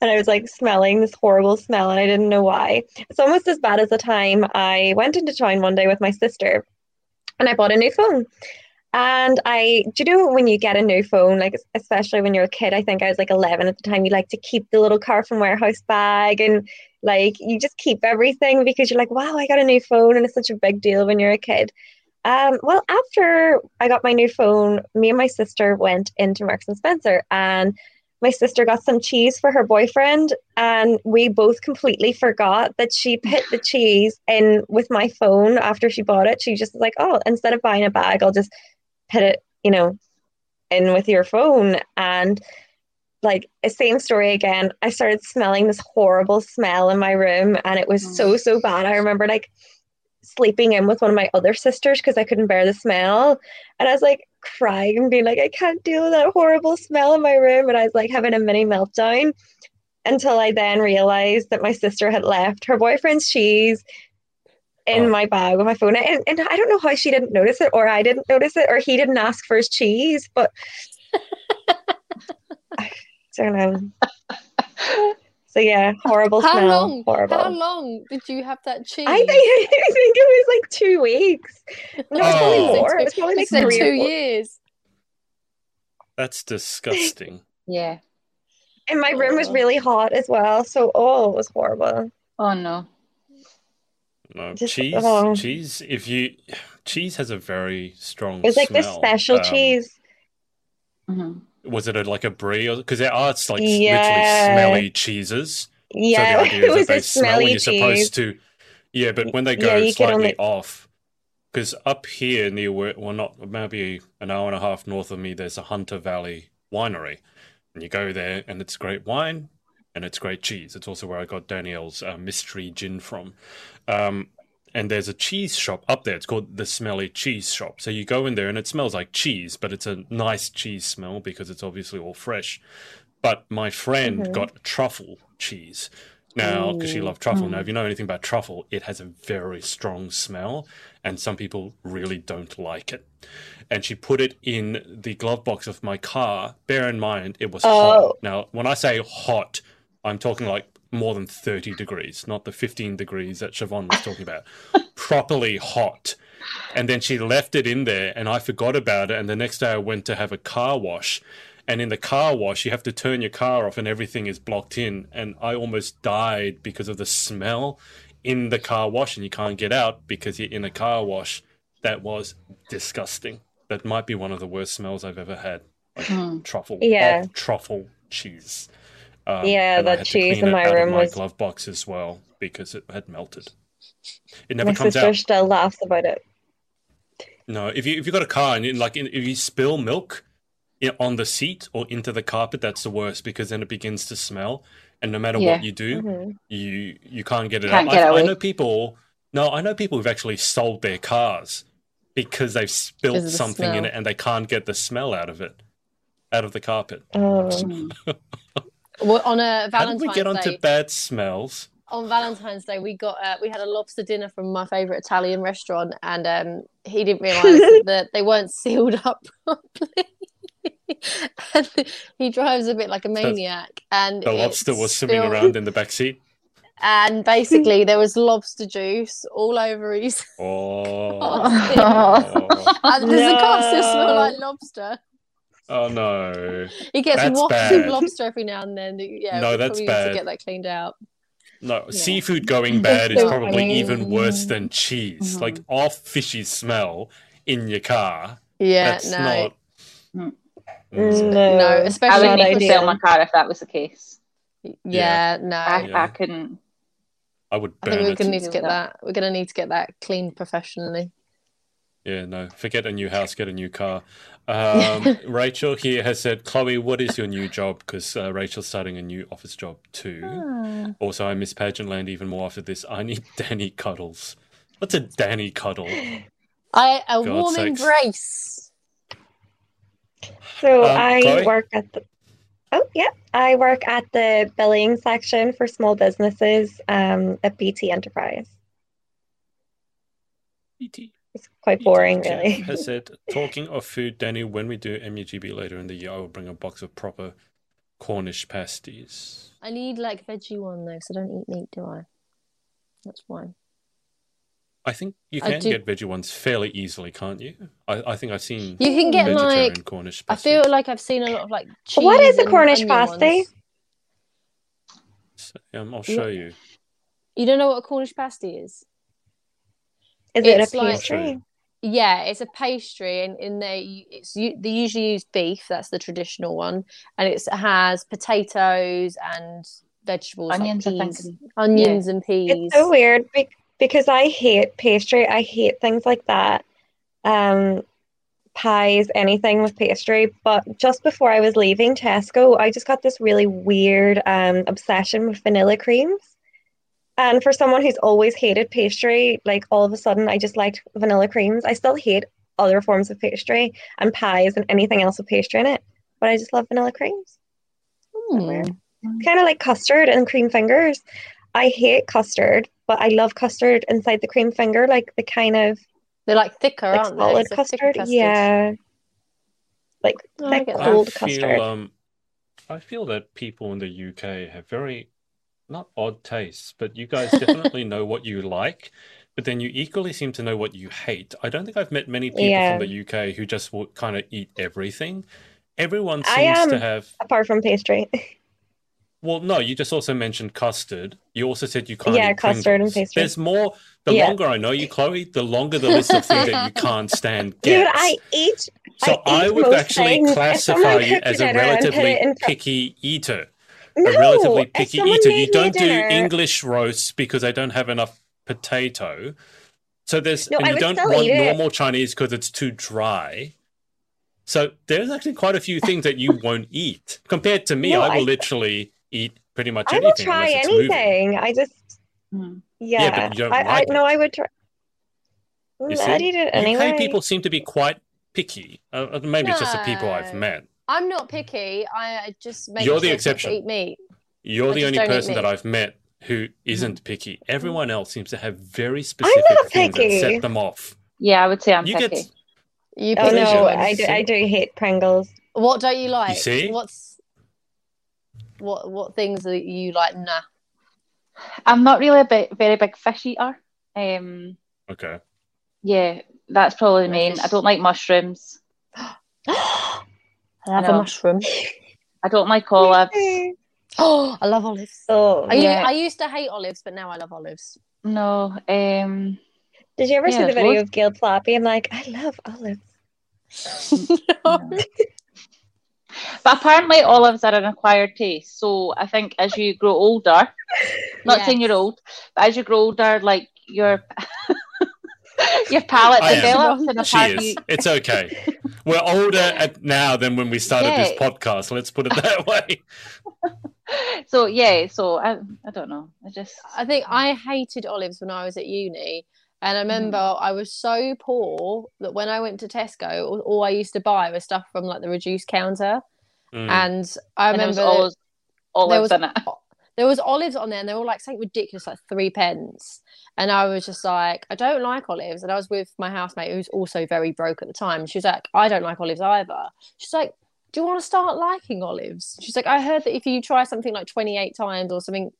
S3: And I was like smelling this horrible smell and I didn't know why. It's almost as bad as the time I went into town one day with my sister and I bought a new phone. And I, do you know when you get a new phone, like especially when you're a kid, I think I was like 11 at the time, you like to keep the little Carphone Warehouse bag and like you just keep everything because you're like, wow, I got a new phone and it's such a big deal when you're a kid. Um, well, after I got my new phone, me and my sister went into Marks and Spencer, and my sister got some cheese for her boyfriend, and we both completely forgot that she put the cheese in with my phone after she bought it. She just was like, "Oh, instead of buying a bag, I'll just put it, you know, in with your phone." And like same story again. I started smelling this horrible smell in my room, and it was so so bad. I remember like sleeping in with one of my other sisters because I couldn't bear the smell. And I was like crying and being like, I can't deal with that horrible smell in my room. And I was like having a mini meltdown until I then realized that my sister had left her boyfriend's cheese in
S2: Oh.
S3: my bag with my phone. And, and I don't know how she didn't notice it, or I didn't notice it, or he didn't ask for his cheese, but [laughs] I don't know. So yeah, horrible
S4: How
S3: smell.
S4: long?
S3: Horrible.
S4: How long did you have that cheese?
S3: I think [laughs] I think it was like two weeks. No, it's probably
S2: Oh.
S3: more. It was probably like three
S4: two
S3: or four.
S4: years.
S2: That's disgusting. [laughs]
S1: Yeah.
S3: And my room was
S4: Oh.
S3: really hot as well, so oh, it was horrible.
S1: Oh no.
S2: No,
S3: Just-
S2: cheese.
S3: oh.
S2: Cheese. If you cheese has a very strong.
S3: It's was like this special
S2: Um,
S3: cheese.
S1: Mhm.
S2: Was it a, like a brie? Because there are it's like
S3: Yeah.
S2: literally smelly cheeses.
S3: Yeah,
S2: so the idea [laughs]
S3: it
S2: is
S3: was
S2: that they
S3: a
S2: smell and
S3: smelly
S2: you're supposed
S3: cheese.
S2: to. Yeah, but when they go
S3: you can
S2: slightly
S3: only-
S2: off, because up here near where, well, not maybe an hour and a half north of me, there's a Hunter Valley winery, and you go there, and it's great wine and it's great cheese. It's also where I got Danielle's uh, mystery gin from. Um, and there's a cheese shop up there. It's called the Smelly Cheese Shop. So you go in there and it smells like cheese, but it's a nice cheese smell because it's obviously all fresh. But my friend
S3: Mhm.
S2: got truffle cheese now because she loved truffle. Now,
S1: Mm.
S2: if you know anything about truffle, it has a very strong smell, and some people really don't like it. And she put it in the glove box of my car. Bear in mind, it was
S3: Oh.
S2: hot. Now, when I say hot, I'm talking like more than 30 degrees, not the 15 degrees that Siobhan was talking about. [laughs] Properly hot. And then she left it in there, and I forgot about it. And the next day, I went to have a car wash. And in the car wash, you have to turn your car off, and everything is blocked in. And I almost died because of the smell in the car wash, and you can't get out because you're in a car wash. That was disgusting. That might be one of the worst smells I've ever had. Like
S1: Mm.
S2: truffle,
S3: Yeah.
S2: truffle cheese. Um,
S3: Yeah,
S2: and I
S3: that cheese in my
S2: out of
S3: room
S2: my
S3: was-
S2: glove box as well because it had melted. It never
S3: My
S2: comes
S3: sister
S2: out.
S3: still laughs about it.
S2: No, if you if you've got a car and you, like if you spill milk on the seat or into the carpet, that's the worst because then it begins to smell, and no matter
S1: Yeah.
S2: what you do,
S3: Mhm.
S2: you you can't get it
S1: Can't
S2: out.
S1: get
S2: I, I know people. No, I know people who've actually sold their cars because they've
S4: spilled the
S2: something in it and they can't get the smell out of it, out of the carpet.
S3: Oh. [laughs]
S4: Well, on a
S2: How did we get onto
S4: Day,
S2: bad smells?
S4: on Valentine's Day, we got uh, we had a lobster dinner from my favorite Italian restaurant, and um, he didn't realize [laughs] that they weren't sealed up [laughs] properly. and he drives a bit like a maniac, and
S2: The lobster was swimming
S4: spilled-
S2: around [laughs] in the back seat.
S4: and basically there was lobster juice all over his.
S2: Oh,
S1: Oh.
S4: and there's a car still smell like lobster.
S2: Oh no,
S4: He gets
S2: That's
S4: washed with [laughs] lobster every now and then. Yeah,
S2: No, that's
S4: probably
S2: bad.
S4: to get that cleaned out.
S2: no!
S4: Yeah.
S2: Seafood going bad is probably
S3: funny.
S2: even worse than cheese.
S1: Mhm.
S2: Like off fishy smell in your car.
S4: Yeah,
S2: That's
S4: no,
S2: not.
S1: Mm.
S2: Mm.
S3: No,
S4: no,
S1: I
S4: especially
S1: would
S3: Bad
S1: need to sell my car if that was the case.
S4: yeah, no.
S1: I,
S2: Yeah.
S1: I couldn't.
S2: I would
S4: I think we're gonna need to get
S1: that.
S4: that. We're gonna need to get that cleaned professionally.
S2: Yeah, no. Forget a new house, get a new car. Um, [laughs] Rachel here has said, Chloe, what is your new job? Because uh, Rachel's starting a new office job too.
S4: Ah.
S2: Also, I miss Pageant Land even more after this. I need [laughs] Danny cuddles. What's a Danny cuddle?
S4: I a
S2: God's
S4: warm
S2: sakes.
S4: embrace.
S3: So
S2: Um,
S3: I
S2: Chloe?
S3: work at the oh yeah, I work at the billing section for small businesses um, at BT Enterprise.
S2: E.T.
S3: It's quite boring,
S2: Jeff
S3: really.
S2: Has said, [laughs] talking of food, Danny, when we do MUGB later in the year, I will bring a box of proper Cornish pasties.
S4: I need like veggie one though, because I don't eat meat, do I? That's fine.
S2: I think you can
S4: do-
S2: get veggie ones fairly easily, can't you? I, I think I've seen
S4: You can get
S2: vegetarian
S4: like
S2: Cornish
S4: I feel like I've seen a lot of like cheese.
S3: What is a Cornish
S4: onion
S3: pasty?
S4: ones.
S2: Um, I'll show you.
S4: You don't know what a Cornish pasty is?
S3: Is it
S4: It's
S3: a
S4: like-
S3: pastry?
S4: Yeah, it's a pastry, and in there, you- it's you, they usually use beef. That's the traditional one, and it's, it has potatoes and vegetables,
S1: Onions,
S4: like
S1: think.
S4: peas, onions and peas.
S3: It's so weird because I hate pastry. I hate things like that. Um, pies, anything with pastry. But just before I was leaving Tesco, I just got this really weird um obsession with vanilla creams. And for someone who's always hated pastry, like all of a sudden I just liked vanilla creams. I still hate other forms of pastry and pies and anything else with pastry in it, but I just love vanilla creams.
S4: Hmm.
S3: Kind of like custard and cream fingers. I hate custard, but I love custard inside the cream finger, like the kind of
S4: They're like thicker,
S3: like
S4: aren't they?
S3: solid
S4: It's a thicker
S3: custard. Yeah. Like
S4: Oh, I
S3: thick, cold
S2: I feel,
S3: custard.
S2: um, I feel that people in the UK have very, not odd tastes, but you guys definitely know what you like, but then you equally seem to know what you hate. I don't think I've met many people
S3: Yeah.
S2: from the UK who just will kind of eat everything. Everyone
S3: I
S2: seems
S3: am-
S2: to have.
S3: Apart from pastry. [laughs]
S2: Well, no, you just also mentioned custard. You also said you can't
S3: Yeah, custard and pastry.
S2: There's more. The
S3: Yeah.
S2: longer I know you, Chloe, the longer the list of things that you can't stand [laughs]
S3: Dude. I eat
S2: So
S3: I
S2: I, would actually
S3: things. [laughs]
S2: Classify you as a
S3: dinner and put
S2: relatively
S3: it in fr-
S2: picky eater.
S3: No,
S2: a relatively picky eater. You don't do
S3: dinner-
S2: English roasts because they don't have enough potato. So there's
S3: No,
S2: and
S3: I
S2: you don't want
S3: eat it.
S2: normal Chinese because it's too dry. So there's actually quite a few [laughs] things that you won't eat. Compared to me,
S3: No,
S2: I will
S3: I-
S2: literally eat pretty much
S3: I
S2: anything I
S3: will try
S2: unless it's moving.
S3: anything. I just
S1: Hmm.
S3: yeah.
S2: but you don't
S3: I,
S2: like
S3: I no. I would try.
S2: You see,
S3: I'd eat it anyway.
S2: UK people seem to be quite picky. Uh, uh, maybe it's just the people I've met.
S4: I'm not picky. I I just make
S2: You're the exception.
S4: eat meat.
S2: You're
S4: I
S2: the only person that. I've met who
S3: Mm-hmm.
S2: isn't picky. Everyone else seems to have very specific
S3: not
S2: things that
S3: picky.
S2: set them off.
S1: Yeah, I would say I'm
S2: You
S1: picky.
S2: get
S4: You
S3: Oh
S4: pick
S3: no. I do, I do hate Pringles.
S4: What don't you like?
S2: see?
S4: What's what what things are you like? Nah.
S1: I'm not really a big, very big fish eater. Um,
S2: okay.
S1: yeah, that's probably the main. I don't like mushrooms. [gasps] [gasps] [gasps]
S4: I love a mushroom. [laughs]
S1: I don't like olives. [gasps]
S4: Oh, I love olives.
S3: Oh,
S4: I, u-
S1: Yeah.
S4: I used to hate olives, but now I love olives.
S1: No. Um,
S3: did you ever see the video
S1: loads-
S3: of Gail Plappy? I'm like, I love olives. [laughs]
S1: no. But apparently, olives are an acquired taste. So I think as you grow older, not saying you're old, but as you grow older, like your [laughs] [laughs] your palate
S2: I am.
S1: develops, and
S2: She
S1: apparently,
S2: is. It's okay. We're older at now than when we started this podcast. Let's put it that way. [laughs] [laughs]
S1: so yeah. So I, I don't know. I just
S4: I think I hated olives when I was at uni. And I remember I was so poor that when I went to Tesco, all, all I used to buy was stuff from like the reduced counter.
S2: Mm.
S4: And I
S1: and there
S4: remember
S1: was olives, olives
S4: was-
S1: in it.
S4: There was olives on there and they were like something ridiculous, like three pence. And I was just like, I don't like olives. And I was with my housemate who's also very broke at the time. She was like, I don't like olives either. She's like, Do you want to start liking olives? She's like, I heard that if you try something like 28 times or something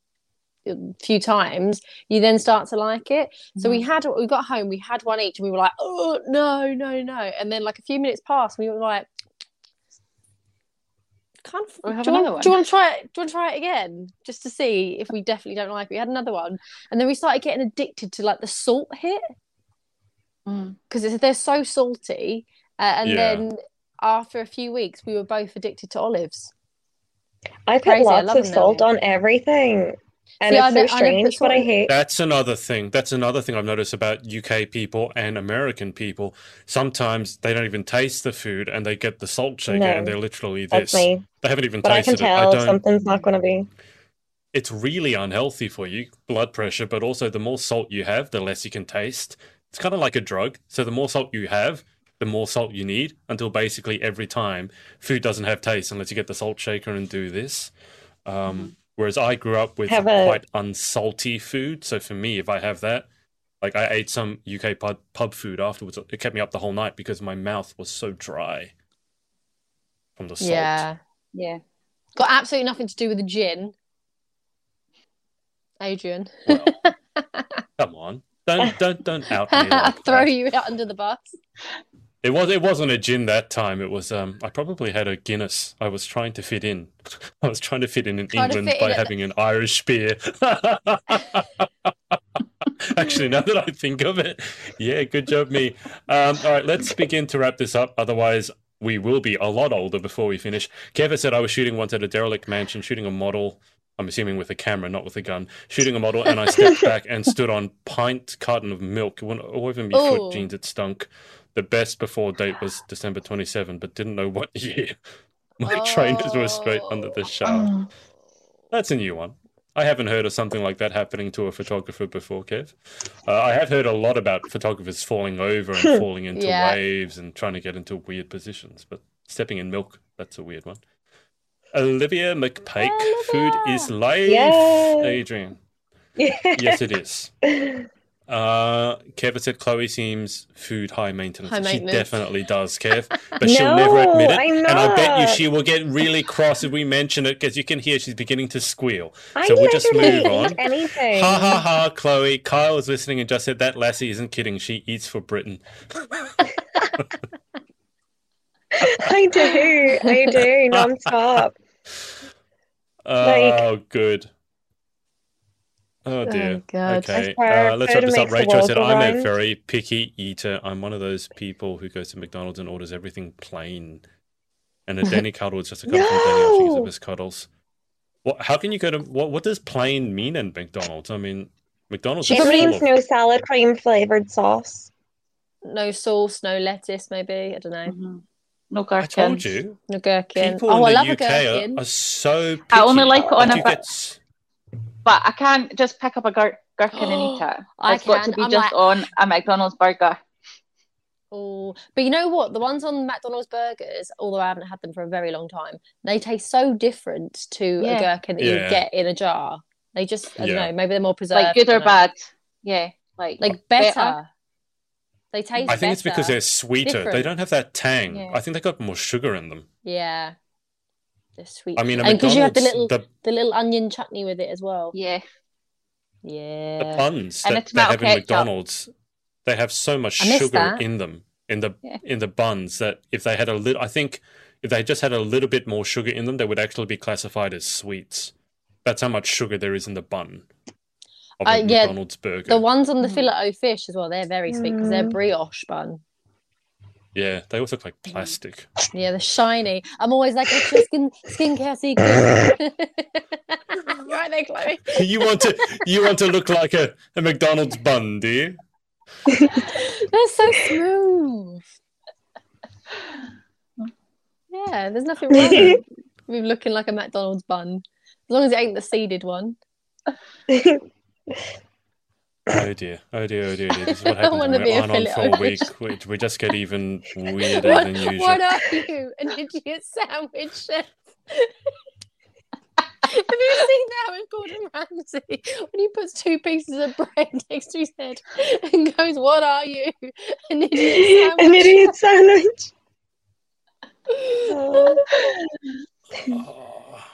S4: a few times, you then start to like it. So
S1: Mm.
S4: we had we got home, we had one each, and we were like, oh no, no, no. And then like a few minutes passed, we were like, kind of.
S1: We'll
S4: do, you want, do you want to try it? Do you want to try it again, just to see if we definitely don't like it? We had another one, and then we started getting addicted to like the salt hit
S1: Mm.
S4: because they're so salty. Uh, and
S2: Yeah.
S4: then after a few weeks, we were both addicted to olives.
S3: I put
S4: Crazy,
S3: lots
S4: love
S3: of salt
S4: now.
S3: on everything. And
S4: See, I
S3: it's
S4: I
S3: so strange, but I hate
S2: That's another thing. That's another thing I've noticed about UK people and American people. Sometimes they don't even taste the food and they get the salt shaker
S3: No.
S2: and they're literally this. They haven't even
S3: But I can
S2: tasted it.
S3: tell
S2: I
S3: if
S2: don't.
S3: something's not going to be.
S2: It's really unhealthy for you, blood pressure, but also the more salt you have, the less you can taste. It's kind of like a drug. So the more salt you have, the more salt you need until basically every time food doesn't have taste unless you get the salt shaker and do this. Um, Whereas I grew up with
S3: Have a-
S2: quite unsalty food. So for me, if I have that, like I ate some UK pub, pub food afterwards, it kept me up the whole night because my mouth was so dry from the salt.
S4: Yeah,
S1: Yeah.
S4: got absolutely nothing to do with the gin. Adrian,
S2: Well, [laughs] come on. Don't don't don't out me [laughs] like
S4: throw
S2: that.
S4: you out under the bus.
S2: It was it wasn't a gin that time. It was um I probably had a Guinness. I was trying to fit in. [laughs] I was trying to fit in in
S4: Trying
S2: England by
S4: in at the-
S2: having an Irish beer. [laughs] Actually, now that I think of it, yeah, good job me. Um, all right, let's begin to wrap this up. Otherwise, we will be a lot older before we finish. Kevin said I was shooting once at a derelict mansion, shooting a model. I'm assuming with a camera, not with a gun. Shooting a model, and I stepped back and stood on pint carton of milk. It wouldn't or even be foot jeans. It stunk. The best before date was December 27, but didn't know what [laughs] year. My trainers were straight under the shower.
S1: Oh.
S2: That's a new one. I haven't heard of something like that happening to a photographer before, Kev. Uh, I have heard a lot about photographers falling over and [laughs] falling into
S4: Yeah.
S2: waves and trying to get into weird positions, but stepping in milk, that's a weird one. Olivia McPake, food is life.
S3: Yes. [laughs]
S2: Adrian. Yes, it is. Uh, Kev said Chloe seems food high maintenance.
S4: High
S2: She definitely does, Kev, but she'll [laughs] never admit it. And I bet you she will get really cross if we mention it because you can hear she's beginning to squeal.
S3: I
S2: So we'll just move on.
S3: anything.
S2: Ha ha ha, Chloe. Kyle was listening and just said that lassie isn't kidding. She eats for Britain. [laughs]
S3: I do. I do. Non-stop.
S2: Oh, good. Oh dear.
S4: Oh, God.
S2: Okay, uh, let's wrap this up. Rachel said, "I'm a very picky eater. I'm one of those people who goes to McDonald's and orders everything plain." And a Danny [laughs] cuddle is just a cuddle of Danny. I think it's the
S3: No!
S2: best cuddles. What? How can you go to what? What does plain mean in McDonald's? I mean, McDonald's
S3: It
S2: is full
S3: means
S2: of
S3: no salad cream flavored sauce.
S4: No sauce, no lettuce, maybe. I don't know.
S1: Mhm. No
S2: I told you,
S4: No gherkin.
S2: people
S4: oh, I
S2: in
S4: love
S2: the
S4: a
S2: UK are,
S4: gherkin.
S2: are so. Picky.
S1: I only like it on
S2: Like,
S1: a
S2: you get
S1: But I can't just pick up a gir- gherkin and eat it.
S4: I
S1: It's got to be
S4: I'm
S1: just
S4: like-
S1: on a McDonald's burger.
S4: Oh, but you know what? The ones on McDonald's burgers, although I haven't had them for a very long time, they taste so different to
S1: Yeah.
S4: a gherkin that
S2: Yeah.
S4: you get in a jar. They just, I don't know, maybe they're more preserved.
S1: Like good or bad. Yeah. Like
S4: Like better. They taste
S2: I think it's because they're sweeter. They don't have that tang.
S1: Yeah.
S2: I think they got more sugar in them.
S4: Yeah. They're sweet.
S2: I mean,
S4: and because you have the little
S2: the,
S4: the little onion chutney with it as well.
S1: Yeah.
S4: yeah.
S2: the buns
S1: And
S2: that
S1: a
S2: they have
S1: tomato
S2: in
S1: ketchup.
S2: McDonald's, they have so much sugar
S4: that.
S2: in them in the
S1: Yeah.
S2: in the buns that if they had a little, I think if they just had a little bit more sugar in them, they would actually be classified as sweets. That's how much sugar there is in the bun of a
S4: Uh, yeah,
S2: McDonald's burger.
S4: The ones on the
S1: Mm.
S4: filet o fish as well, they're very sweet because they're
S3: Mm.
S4: brioche bun.
S2: yeah, they also look like plastic.
S4: Yeah, they're shiny. I'm always like, it's your skin skincare secret. [laughs] right there, Chloe. [laughs]
S2: you want to you want to look like a, a McDonald's bun, do you? [laughs]
S4: They're so smooth. Yeah, there's nothing wrong with with looking like a McDonald's bun. As long as it ain't the seeded one.
S2: Oh dear, oh dear, oh dear, oh dear. This is what [laughs]
S4: I
S2: happens
S4: wanna
S2: when
S4: be
S2: we're on, on for a week. We, we just get even [laughs] weirder
S4: What,
S2: than usual.
S4: what are you? An idiot sandwich chef? [laughs] Have you seen that with Gordon Ramsay when he puts two pieces of bread next to his head and goes, "What are you? An idiot sandwich?"
S3: An idiot sandwich.
S2: Oh,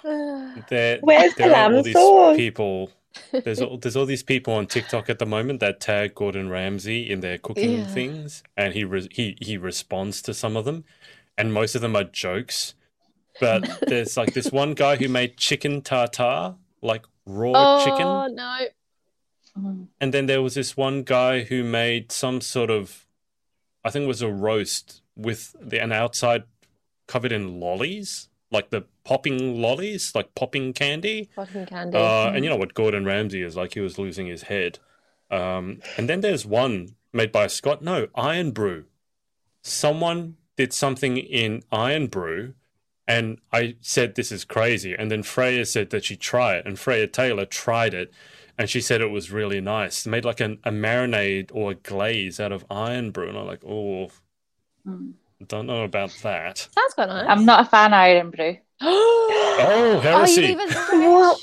S2: [sighs] [sighs] there,
S3: Where's the
S2: there are all
S3: lamb
S2: these
S3: sauce?
S2: people there's all, there's all these people on TikTok at the moment that tag Gordon Ramsay in their cooking
S4: Yeah.
S2: things, and he re- he he responds to some of them, and most of them are jokes. But [laughs] there's like this one guy who made chicken tartare, like raw
S4: oh
S2: chicken,
S4: Oh
S1: no!
S2: And then there was this one guy who made some sort of, I think it was a roast with the an outside covered in lollies, like the popping lollies, like popping candy.
S4: Fucking candy.
S2: Uh, and you know what Gordon Ramsay is like? He was losing his head. Um, and then there's one made by Scott. No, Irn-Bru. Someone did something in Irn-Bru, and I said this is crazy. And then Freya said that she'd try it, and Freya Taylor tried it, and she said it was really nice. Made like an, a marinade or a glaze out of Irn-Bru, and I'm like, oh,
S1: Mm.
S2: don't know about that.
S4: Sounds quite nice.
S1: I'm not a fan of Irn-Bru.
S2: Oh, [gasps]
S4: oh, you
S2: heresy!
S4: even [laughs]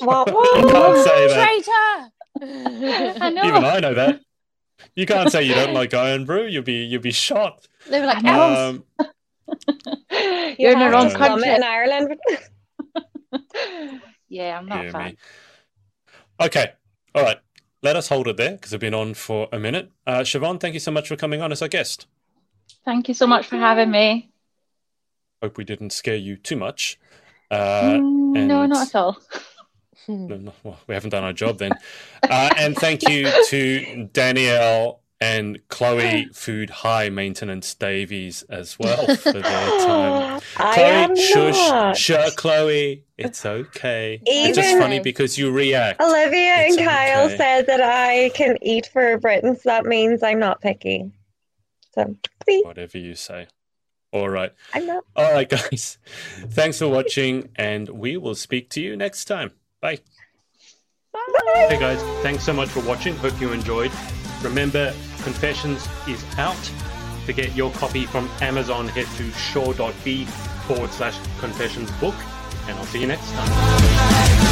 S3: What, what, [laughs]
S2: you can't say that.
S4: traitor.
S1: I know.
S2: Even I know that. You can't say you don't like Irn-Bru. You'll be you'll be shot.
S4: They were like,
S1: I.
S2: Um,
S1: You're in the wrong
S3: to slum it
S1: country.
S3: in Ireland. [laughs]
S1: yeah, I'm not
S2: Hear
S1: a fan.
S2: me. Okay. All right. Let us hold it there because I've been on for a minute. Uh, Siobhan, thank you so much for coming on as our guest.
S1: Thank you so much for having me.
S2: Hope we didn't scare you too much. Uh,
S1: Mm, no, not at all. [laughs] [laughs]
S2: well, we haven't done our job then. Uh, and thank you to Danielle and Chloe Food High Maintenance Davies as well for their [laughs] time.
S3: I
S2: Chloe,
S3: am
S2: shush,
S3: not.
S2: sure, Chloe. It's okay. it's just funny because you react.
S3: Olivia and
S2: It's
S3: Kyle
S2: okay.
S3: said that I can eat for Britain, so that means I'm not picky. So, see,
S2: Whatever you say. All right.
S3: Not.
S2: All right, guys. Thanks for watching, and we will speak to you next time. Bye. Hey, guys. Thanks so much for watching. Hope you enjoyed. Remember, Confessions is out. To get your copy from Amazon, head to shor.by forward slash confessions book, and I'll see you next time.